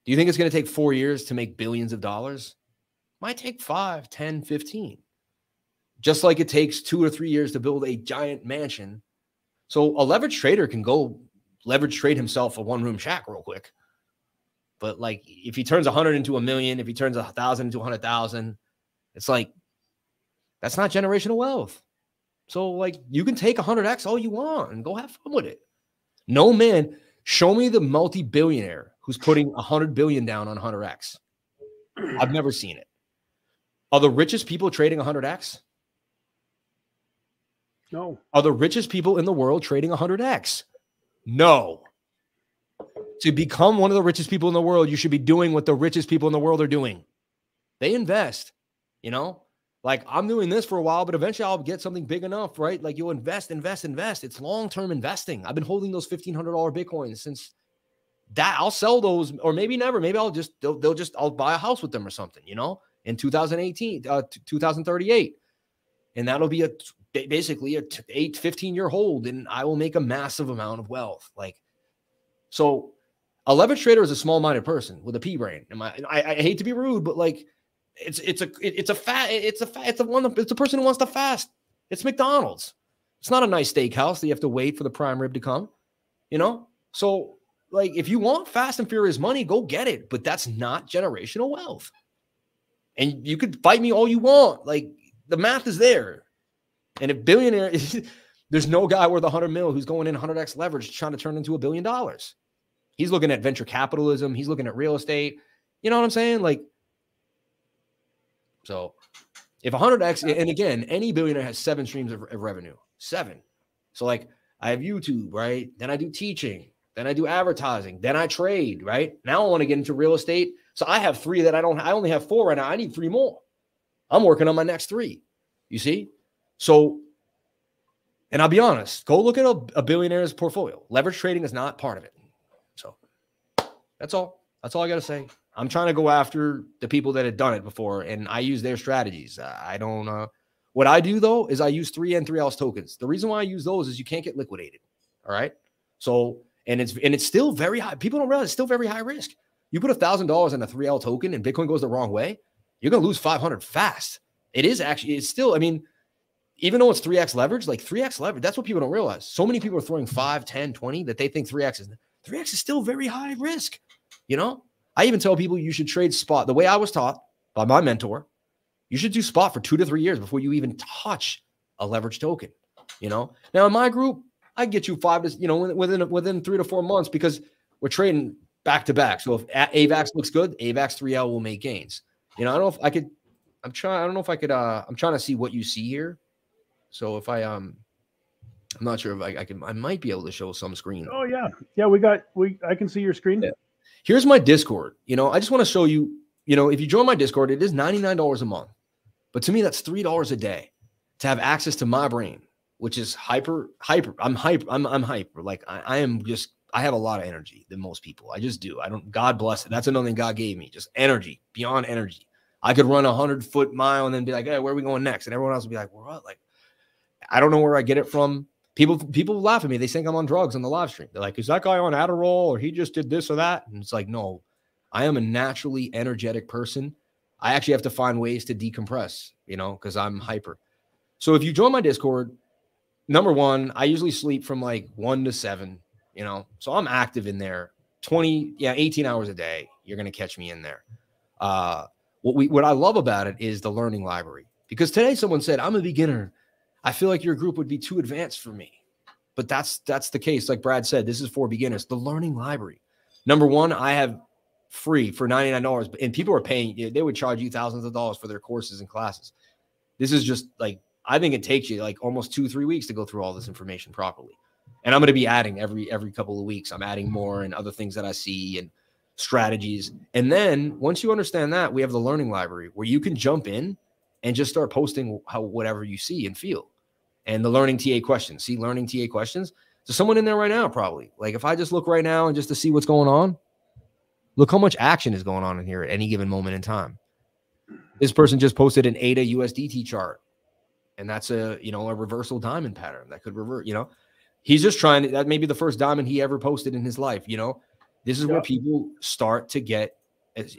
do you think it's going to take four years to make billions of dollars? Might take five, 10, 15. Just like it takes two or three years to build a giant mansion. So a leverage trader can go leverage trade himself a one room shack real quick. But like if he turns a hundred into a million, if he turns a thousand into a hundred thousand, it's like that's not generational wealth. So like you can take a hundred X all you want and go have fun with it. No man, show me the multi-billionaire who's putting a hundred billion down on 100x. I've never seen it. Are the richest people trading 100x? No. Are the richest people in the world trading 100x? No. To become one of the richest people in the world, you should be doing what the richest people in the world are doing. They invest, you know? Like I'm doing this for a while, but eventually I'll get something big enough, right? Like you'll invest, invest, invest. It's long-term investing. I've been holding those $1,500 Bitcoins since that I'll sell those, or maybe never. Maybe I'll just, they'll, they'll just, I'll buy a house with them or something, you know, in 2018, uh, 2038. And that'll be a basically a t- eight, 15 year hold, and I will make a massive amount of wealth. Like, so a leverage trader is a small minded person with a P brain. Am I, I, I hate to be rude, but like, it's it's a it's a fat it's a fat it's a one it's a person who wants to fast. It's McDonald's. It's not a nice steakhouse that you have to wait for the prime rib to come. You know, so like if you want fast and furious money, go get it. But that's not generational wealth. And you could fight me all you want. Like the math is there. And if billionaire, there's no guy worth 100 mil who's going in 100x leverage trying to turn into a billion dollars. He's looking at venture capitalism. He's looking at real estate. You know what I'm saying? Like, so if 100x, and again, any billionaire has seven streams of, of revenue, seven. So like I have YouTube, right? Then I do teaching, then I do advertising, then I trade, right? Now I want to get into real estate. So I have three that I don't, I only have four right now. I need three more. I'm working on my next three. You see? So, and I'll be honest, go look at a, a billionaire's portfolio. Leverage trading is not part of it. So that's all. That's all I got to say. I'm trying to go after the people that had done it before, and I use their strategies. I don't. Uh, what I do though is I use three and three Ls tokens. The reason why I use those is you can't get liquidated. All right. So and it's and it's still very high. People don't realize it's still very high risk. You put a thousand dollars in a three L token and Bitcoin goes the wrong way, you're gonna lose 500 fast. It is actually. It's still. I mean, even though it's 3x leverage, like 3x leverage, that's what people don't realize. So many people are throwing 5, 10, 20 that they think 3x is 3x is still very high risk. You know, I even tell people you should trade spot the way I was taught by my mentor. You should do spot for two to three years before you even touch a leverage token. You know, now in my group, I get you five to you know within within three to four months because we're trading back to back. So if AVAX looks good, AVAX 3L will make gains. You know, I don't know if I could. I'm trying. I don't know if I could. uh I'm trying to see what you see here. So if I um, I'm not sure if I, I can. I might be able to show some screen. Oh yeah, yeah. We got we. I can see your screen. Yeah. Here's my Discord. You know, I just want to show you. You know, if you join my Discord, it is ninety nine dollars a month, but to me that's three dollars a day to have access to my brain, which is hyper hyper. I'm hyper. I'm I'm hyper. Like I, I am just. I have a lot of energy than most people. I just do. I don't. God bless it. That's another thing God gave me. Just energy beyond energy. I could run a hundred foot mile and then be like, "Hey, where are we going next?" And everyone else would be like, "What?" Like I don't know where I get it from. People people laugh at me. They think I'm on drugs on the live stream. They're like, "Is that guy on Adderall or he just did this or that?" And it's like, no, I am a naturally energetic person. I actually have to find ways to decompress, you know, because I'm hyper. So if you join my Discord, number one, I usually sleep from like one to seven, you know, so I'm active in there 20, yeah, 18 hours a day. You're going to catch me in there. Uh, what we, what I love about it is the learning library because today someone said, I'm a beginner. I feel like your group would be too advanced for me. But that's that's the case. Like Brad said, this is for beginners. The learning library. Number one, I have free for $99. And people are paying, they would charge you thousands of dollars for their courses and classes. This is just like, I think it takes you like almost two, three weeks to go through all this information properly. And I'm going to be adding every every couple of weeks. I'm adding more and other things that I see and strategies. And then once you understand that, we have the learning library where you can jump in and just start posting how whatever you see and feel. And the learning TA questions. See, learning TA questions. So someone in there right now, probably. Like if I just look right now and just to see what's going on, look how much action is going on in here at any given moment in time. This person just posted an ADA USDT chart, and that's a you know a reversal diamond pattern that could revert. You know, he's just trying to. That may be the first diamond he ever posted in his life. You know, this is yep. where people start to get.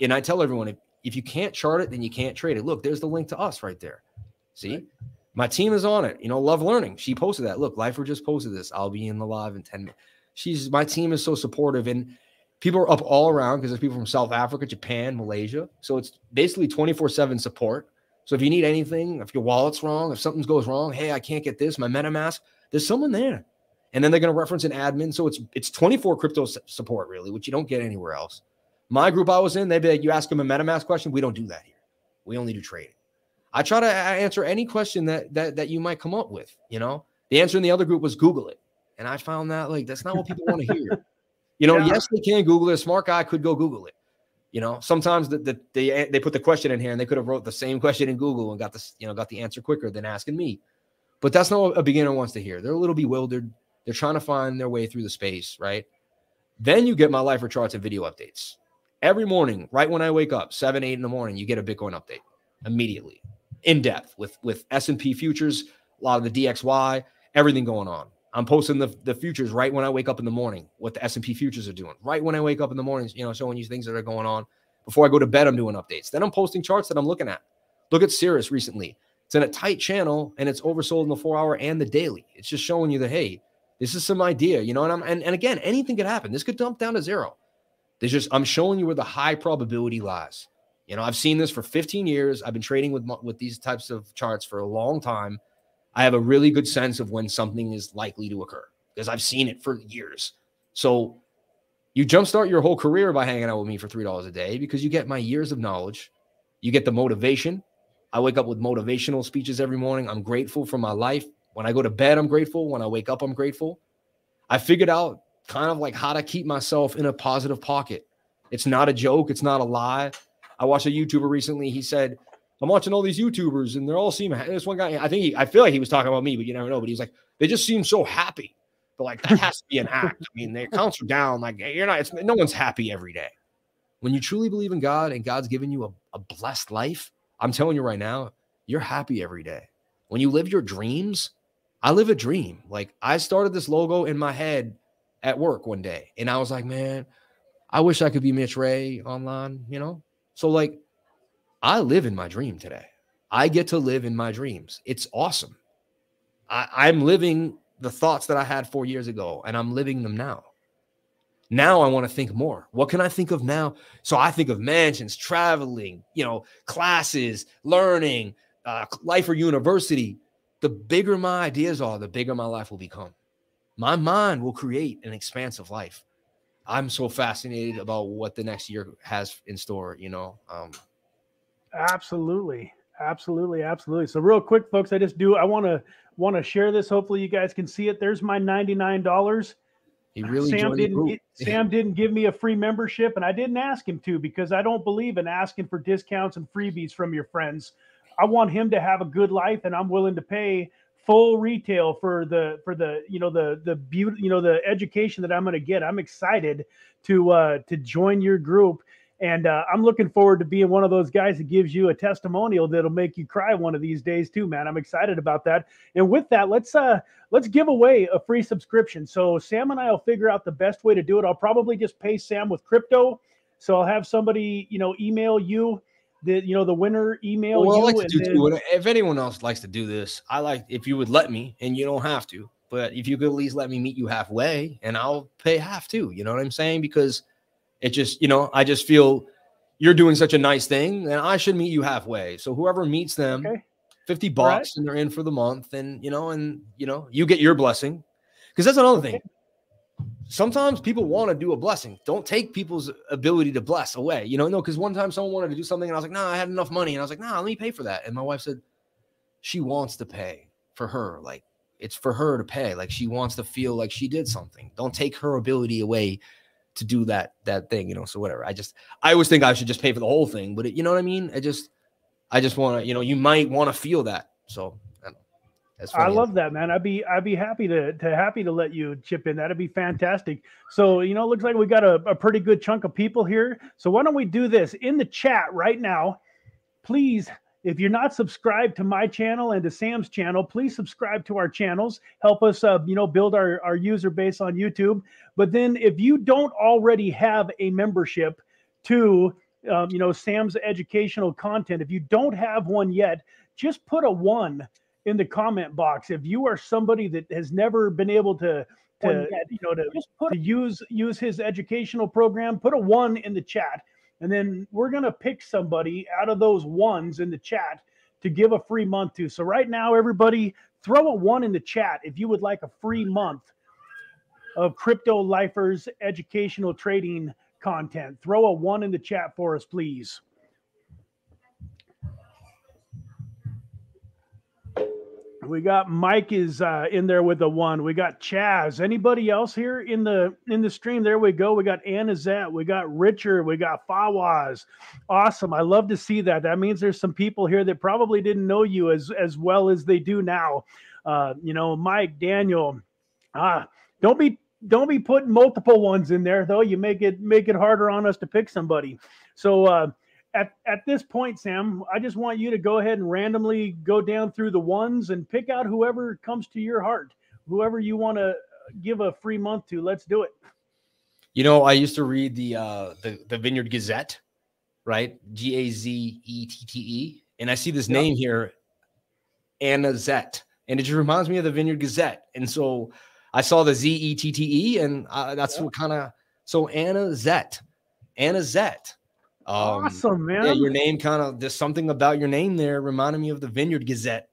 And I tell everyone if, if you can't chart it, then you can't trade it. Look, there's the link to us right there. See. My team is on it. You know, love learning. She posted that. Look, Lifer just posted this. I'll be in the live in 10 minutes. She's my team is so supportive. And people are up all around because there's people from South Africa, Japan, Malaysia. So it's basically 24 7 support. So if you need anything, if your wallet's wrong, if something goes wrong, hey, I can't get this, my MetaMask, there's someone there. And then they're going to reference an admin. So it's it's 24 crypto support, really, which you don't get anywhere else. My group I was in, they'd be like, you ask them a MetaMask question. We don't do that here. We only do trading. I try to uh, answer any question that that that you might come up with. You know, the answer in the other group was Google it. And I found that like that's not what people want to hear. You know, yeah. yes, they can Google it. A smart guy could go Google it. You know, sometimes the, the, they eh, they put the question in here and they could have wrote the same question in Google and got this, you know, got the answer quicker than asking me. But that's not what a beginner wants to hear. They're a little bewildered. They're trying to find their way through the space, right? Then you get my Lifer charts and video updates. Every morning, right when I wake up, 7, 8 in the morning, you get a Bitcoin update immediately, in depth with with S&P futures, a lot of the DXY, everything going on. I'm posting the, the futures right when I wake up in the morning, what the S&P futures are doing. Right when I wake up in the mornings, you know, showing you things that are going on. Before I go to bed, I'm doing updates. Then I'm posting charts that I'm looking at. Look at Cirrus recently. It's in a tight channel and it's oversold in the four hour and the daily. It's just showing you that, hey, this is some idea, you know, and I'm and, and again, anything could happen. This could dump down to zero. There's just I'm showing you where the high probability lies. You know, I've seen this for 15 years. I've been trading with with these types of charts for a long time. I have a really good sense of when something is likely to occur because I've seen it for years. So you jumpstart your whole career by hanging out with me for $3 a day because you get my years of knowledge. You get the motivation. I wake up with motivational speeches every morning. I'm grateful for my life. When I go to bed, I'm grateful. When I wake up, I'm grateful. I figured out kind of like how to keep myself in a positive pocket. It's not a joke, it's not a lie. I watched a YouTuber recently. He said, I'm watching all these YouTubers and they're all seem this one guy. I think he, I feel like he was talking about me, but you never know. But he's like, they just seem so happy. But like that has to be an act. I mean, their accounts are down. Like you're not. It's no one's happy every day. When you truly believe in God and God's given you a, a blessed life, I'm telling you right now, you're happy every day. When you live your dreams, I live a dream. Like I started this logo in my head at work one day, and I was like, man, I wish I could be Mitch Ray online. You know, so like I live in my dream today. I get to live in my dreams. It's awesome. I, I'm living the thoughts that I had four years ago, and I'm living them now. Now I want to think more. What can I think of now? So I think of mansions, traveling, you know, classes, learning, uh, Lifer university. The bigger my ideas are, the bigger my life will become. My mind will create an expansive life. I'm so fascinated about what the next year has in store. You know, um, Absolutely. Absolutely, absolutely. So real quick, folks, I just do I want to want to share this. Hopefully you guys can see it. There's my $99. He really Sam didn't Sam didn't give me a free membership and I didn't ask him to because I don't believe in asking for discounts and freebies from your friends. I want him to have a good life and I'm willing to pay full retail for the for the you know the the beauty you know the education that I'm going to get. I'm excited to uh to join your group and uh, I'm looking forward to being one of those guys that gives you a testimonial that'll make you cry one of these days too, man. I'm excited about that. And with that, let's uh let's give away a free subscription. So Sam and I will figure out the best way to do it. I'll probably just pay Sam with crypto. So I'll have somebody, you know, email you the you know the winner email well, you. Like then... If anyone else likes to do this, I like if you would let me, and you don't have to. But if you could at least let me meet you halfway, and I'll pay half too. You know what I'm saying? Because it just, you know, I just feel you're doing such a nice thing and I should meet you halfway. So whoever meets them, okay. 50 bucks right. and they're in for the month and, you know, and, you know, you get your blessing. Because that's another okay. thing. Sometimes people want to do a blessing. Don't take people's ability to bless away. You know, no, because one time someone wanted to do something and I was like, no, nah, I had enough money. And I was like, nah, let me pay for that. And my wife said, she wants to pay for her. Like, it's for her to pay. Like, she wants to feel like she did something. Don't take her ability away to do that that thing, you know. So whatever. I just I always think I should just pay for the whole thing, but it, you know what I mean. I just I just want to, you know, you might want to feel that. So I love that, man. I'd be I'd be happy to to happy to let you chip in. That'd be fantastic. So you know, it looks like we got a, a pretty good chunk of people here. So why don't we do this in the chat right now? Please if you're not subscribed to my channel and to Sam's channel, please subscribe to our channels. Help us, uh, you know, build our, our user base on YouTube. But then, if you don't already have a membership to, um, you know, Sam's educational content, if you don't have one yet, just put a one in the comment box. If you are somebody that has never been able to, to you know, to, to use use his educational program, put a one in the chat and then we're going to pick somebody out of those ones in the chat to give a free month to. So right now, everybody throw a one in the chat if you would like a free month of crypto lifers educational trading content. Throw a one in the chat for us, please. We got Mike is uh, in there with the one. We got Chaz. Anybody else here in the in the stream? There we go. We got Anazette. We got Richard. We got Fawaz. Awesome. I love to see that. That means there's some people here that probably didn't know you as as well as they do now. Uh, you know, Mike, Daniel. Ah, don't be don't be putting multiple ones in there though. You make it make it harder on us to pick somebody. So uh, at at this point, Sam, I just want you to go ahead and randomly go down through the ones and pick out whoever comes to your heart, whoever you want to give a free month to. Let's do it. You know, I used to read the uh the, the Vineyard Gazette, right? G A Z E T T E, and I see this yep. name here, Anna Zett, and it just reminds me of the Vineyard Gazette. And so I saw the Z E T T E, and uh, that's yep. what kind of so Anna Zett, Anna Zett um, awesome, man. Yeah, your name kind of there's something about your name there reminded me of the Vineyard Gazette,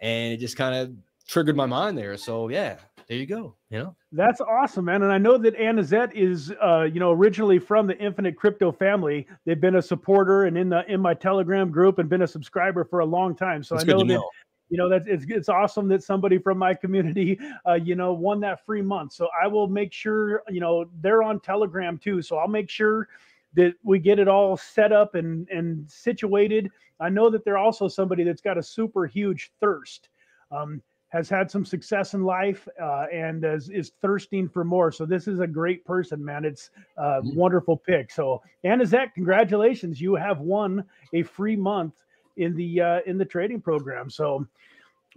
and it just kind of triggered my mind there. So yeah, there you go. You know, that's awesome, man. And I know that Anazette is, uh, you know, originally from the Infinite Crypto family. They've been a supporter and in the in my Telegram group and been a subscriber for a long time. So that's I know that. Know. You know that's it's, it's awesome that somebody from my community, uh, you know, won that free month. So I will make sure, you know, they're on Telegram too. So I'll make sure that we get it all set up and and situated. I know that they're also somebody that's got a super huge thirst, um, has had some success in life, uh, and is, is thirsting for more. So this is a great person, man. It's a mm-hmm. wonderful pick. So Anazette, congratulations, you have won a free month in the uh, in the trading program. So.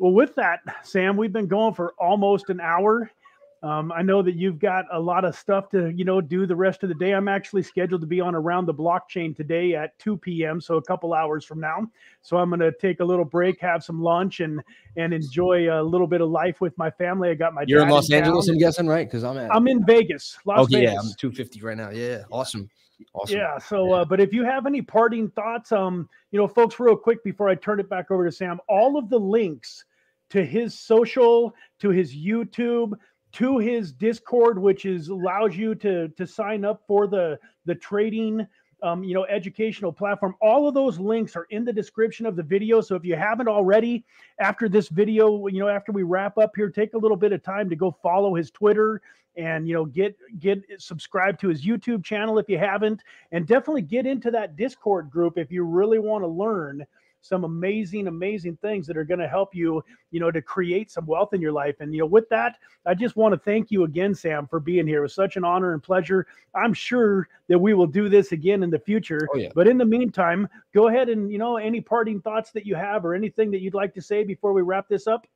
Well, with that, Sam, we've been going for almost an hour. Um, I know that you've got a lot of stuff to, you know, do the rest of the day. I'm actually scheduled to be on around the blockchain today at 2 p.m., so a couple hours from now. So I'm going to take a little break, have some lunch, and and enjoy a little bit of life with my family. I got my. You're in Los in Angeles, I'm guessing, right? Because I'm at. I'm in Vegas, Las okay, Vegas. yeah, I'm 250 right now. Yeah, awesome. Awesome. Yeah. So, yeah. Uh, but if you have any parting thoughts, um, you know, folks, real quick before I turn it back over to Sam, all of the links to his social, to his YouTube, to his Discord, which is allows you to to sign up for the the trading um, you know, educational platform. All of those links are in the description of the video. So if you haven't already, after this video, you know, after we wrap up here, take a little bit of time to go follow his Twitter and you know get get subscribe to his YouTube channel if you haven't, and definitely get into that Discord group if you really want to learn some amazing, amazing things that are going to help you, you know, to create some wealth in your life. And, you know, with that, I just want to thank you again, Sam, for being here. It was such an honor and pleasure. I'm sure that we will do this again in the future. Oh, yeah. But in the meantime, go ahead and, you know, any parting thoughts that you have or anything that you'd like to say before we wrap this up?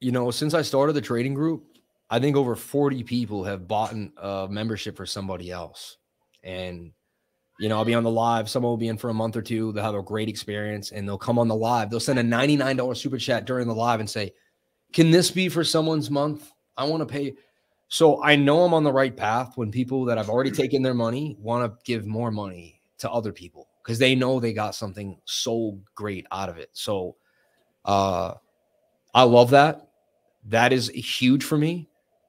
You know, since I started the trading group, I think over 40 people have bought a uh, membership for somebody else. And you know, I'll be on the live. Someone will be in for a month or two. They'll have a great experience and they'll come on the live. They'll send a $99 super chat during the live and say, Can this be for someone's month? I want to pay. So I know I'm on the right path when people that have already taken their money want to give more money to other people because they know they got something so great out of it. So uh I love that. That is huge for me.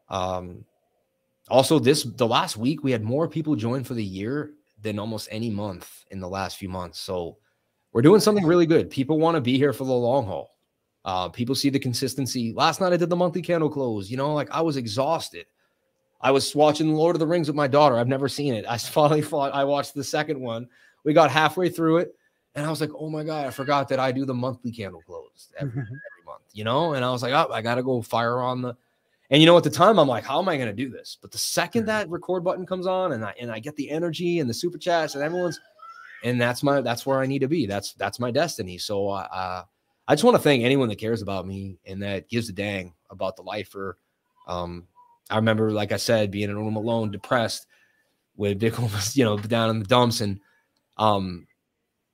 Um also this the last week we had more people join for the year than almost any month in the last few months. So we're doing something really good. People want to be here for the long haul. Uh, people see the consistency. Last night I did the monthly candle close. You know, like I was exhausted. I was watching Lord of the Rings with my daughter. I've never seen it. I finally thought I watched the second one. We got halfway through it, And I was like, oh my God, I forgot that I do the monthly candle close every, every month, you know? And I was like, oh, I got to go fire on the. And you know, at the time, I'm like, how am I going to do this? But the second that record button comes on and I and I get the energy and the super chats and everyone's, and that's my that's where I need to be. That's that's my destiny. So uh, uh I just want to thank anyone that cares about me and that gives a dang about the lifer. Um, I remember, like I said, being in a room alone, depressed, with Vic was, you know, down in the dumps, and um,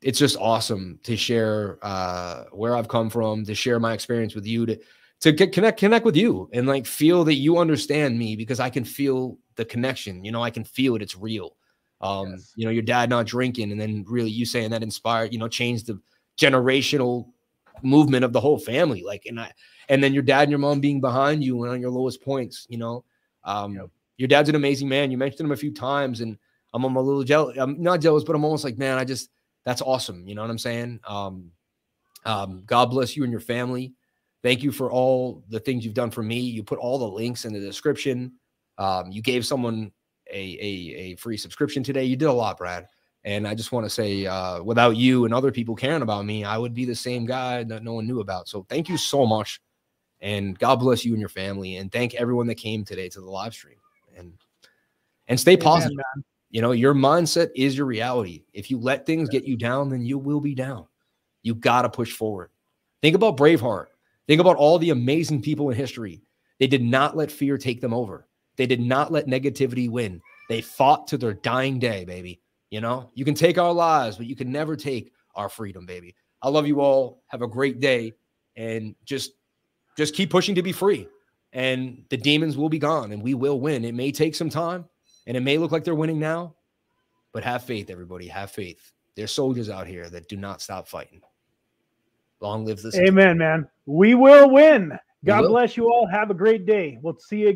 it's just awesome to share uh, where I've come from, to share my experience with you, to to get connect connect with you, and like feel that you understand me because I can feel the connection. You know, I can feel it. It's real. Um, yes. You know, your dad not drinking, and then really you saying that inspired. You know, changed the generational movement of the whole family. Like, and I, and then your dad and your mom being behind you and on your lowest points. You know, um, yep. your dad's an amazing man. You mentioned him a few times, and I'm, I'm a little jealous. I'm not jealous, but I'm almost like, man, I just that's awesome. You know what I'm saying? Um, um, God bless you and your family. Thank you for all the things you've done for me. You put all the links in the description. Um, you gave someone a, a, a free subscription today. You did a lot, Brad. And I just want to say, uh, without you and other people caring about me, I would be the same guy that no one knew about. So thank you so much. And God bless you and your family. And thank everyone that came today to the live stream. And and stay positive. Amen, you know, your mindset is your reality. If you let things get you down, then you will be down. You got to push forward. Think about Braveheart. Think about all the amazing people in history. They did not let fear take them over. They did not let negativity win. They fought to their dying day, baby. You know, you can take our lives, but you can never take our freedom, baby. I love you all. Have a great day and just just keep pushing to be free. And the demons will be gone and we will win. It may take some time, and it may look like they're winning now, but have faith, everybody. Have faith. There's soldiers out here that do not stop fighting. Long live this. Amen, man. We will win. God bless you all. Have a great day. We'll see you.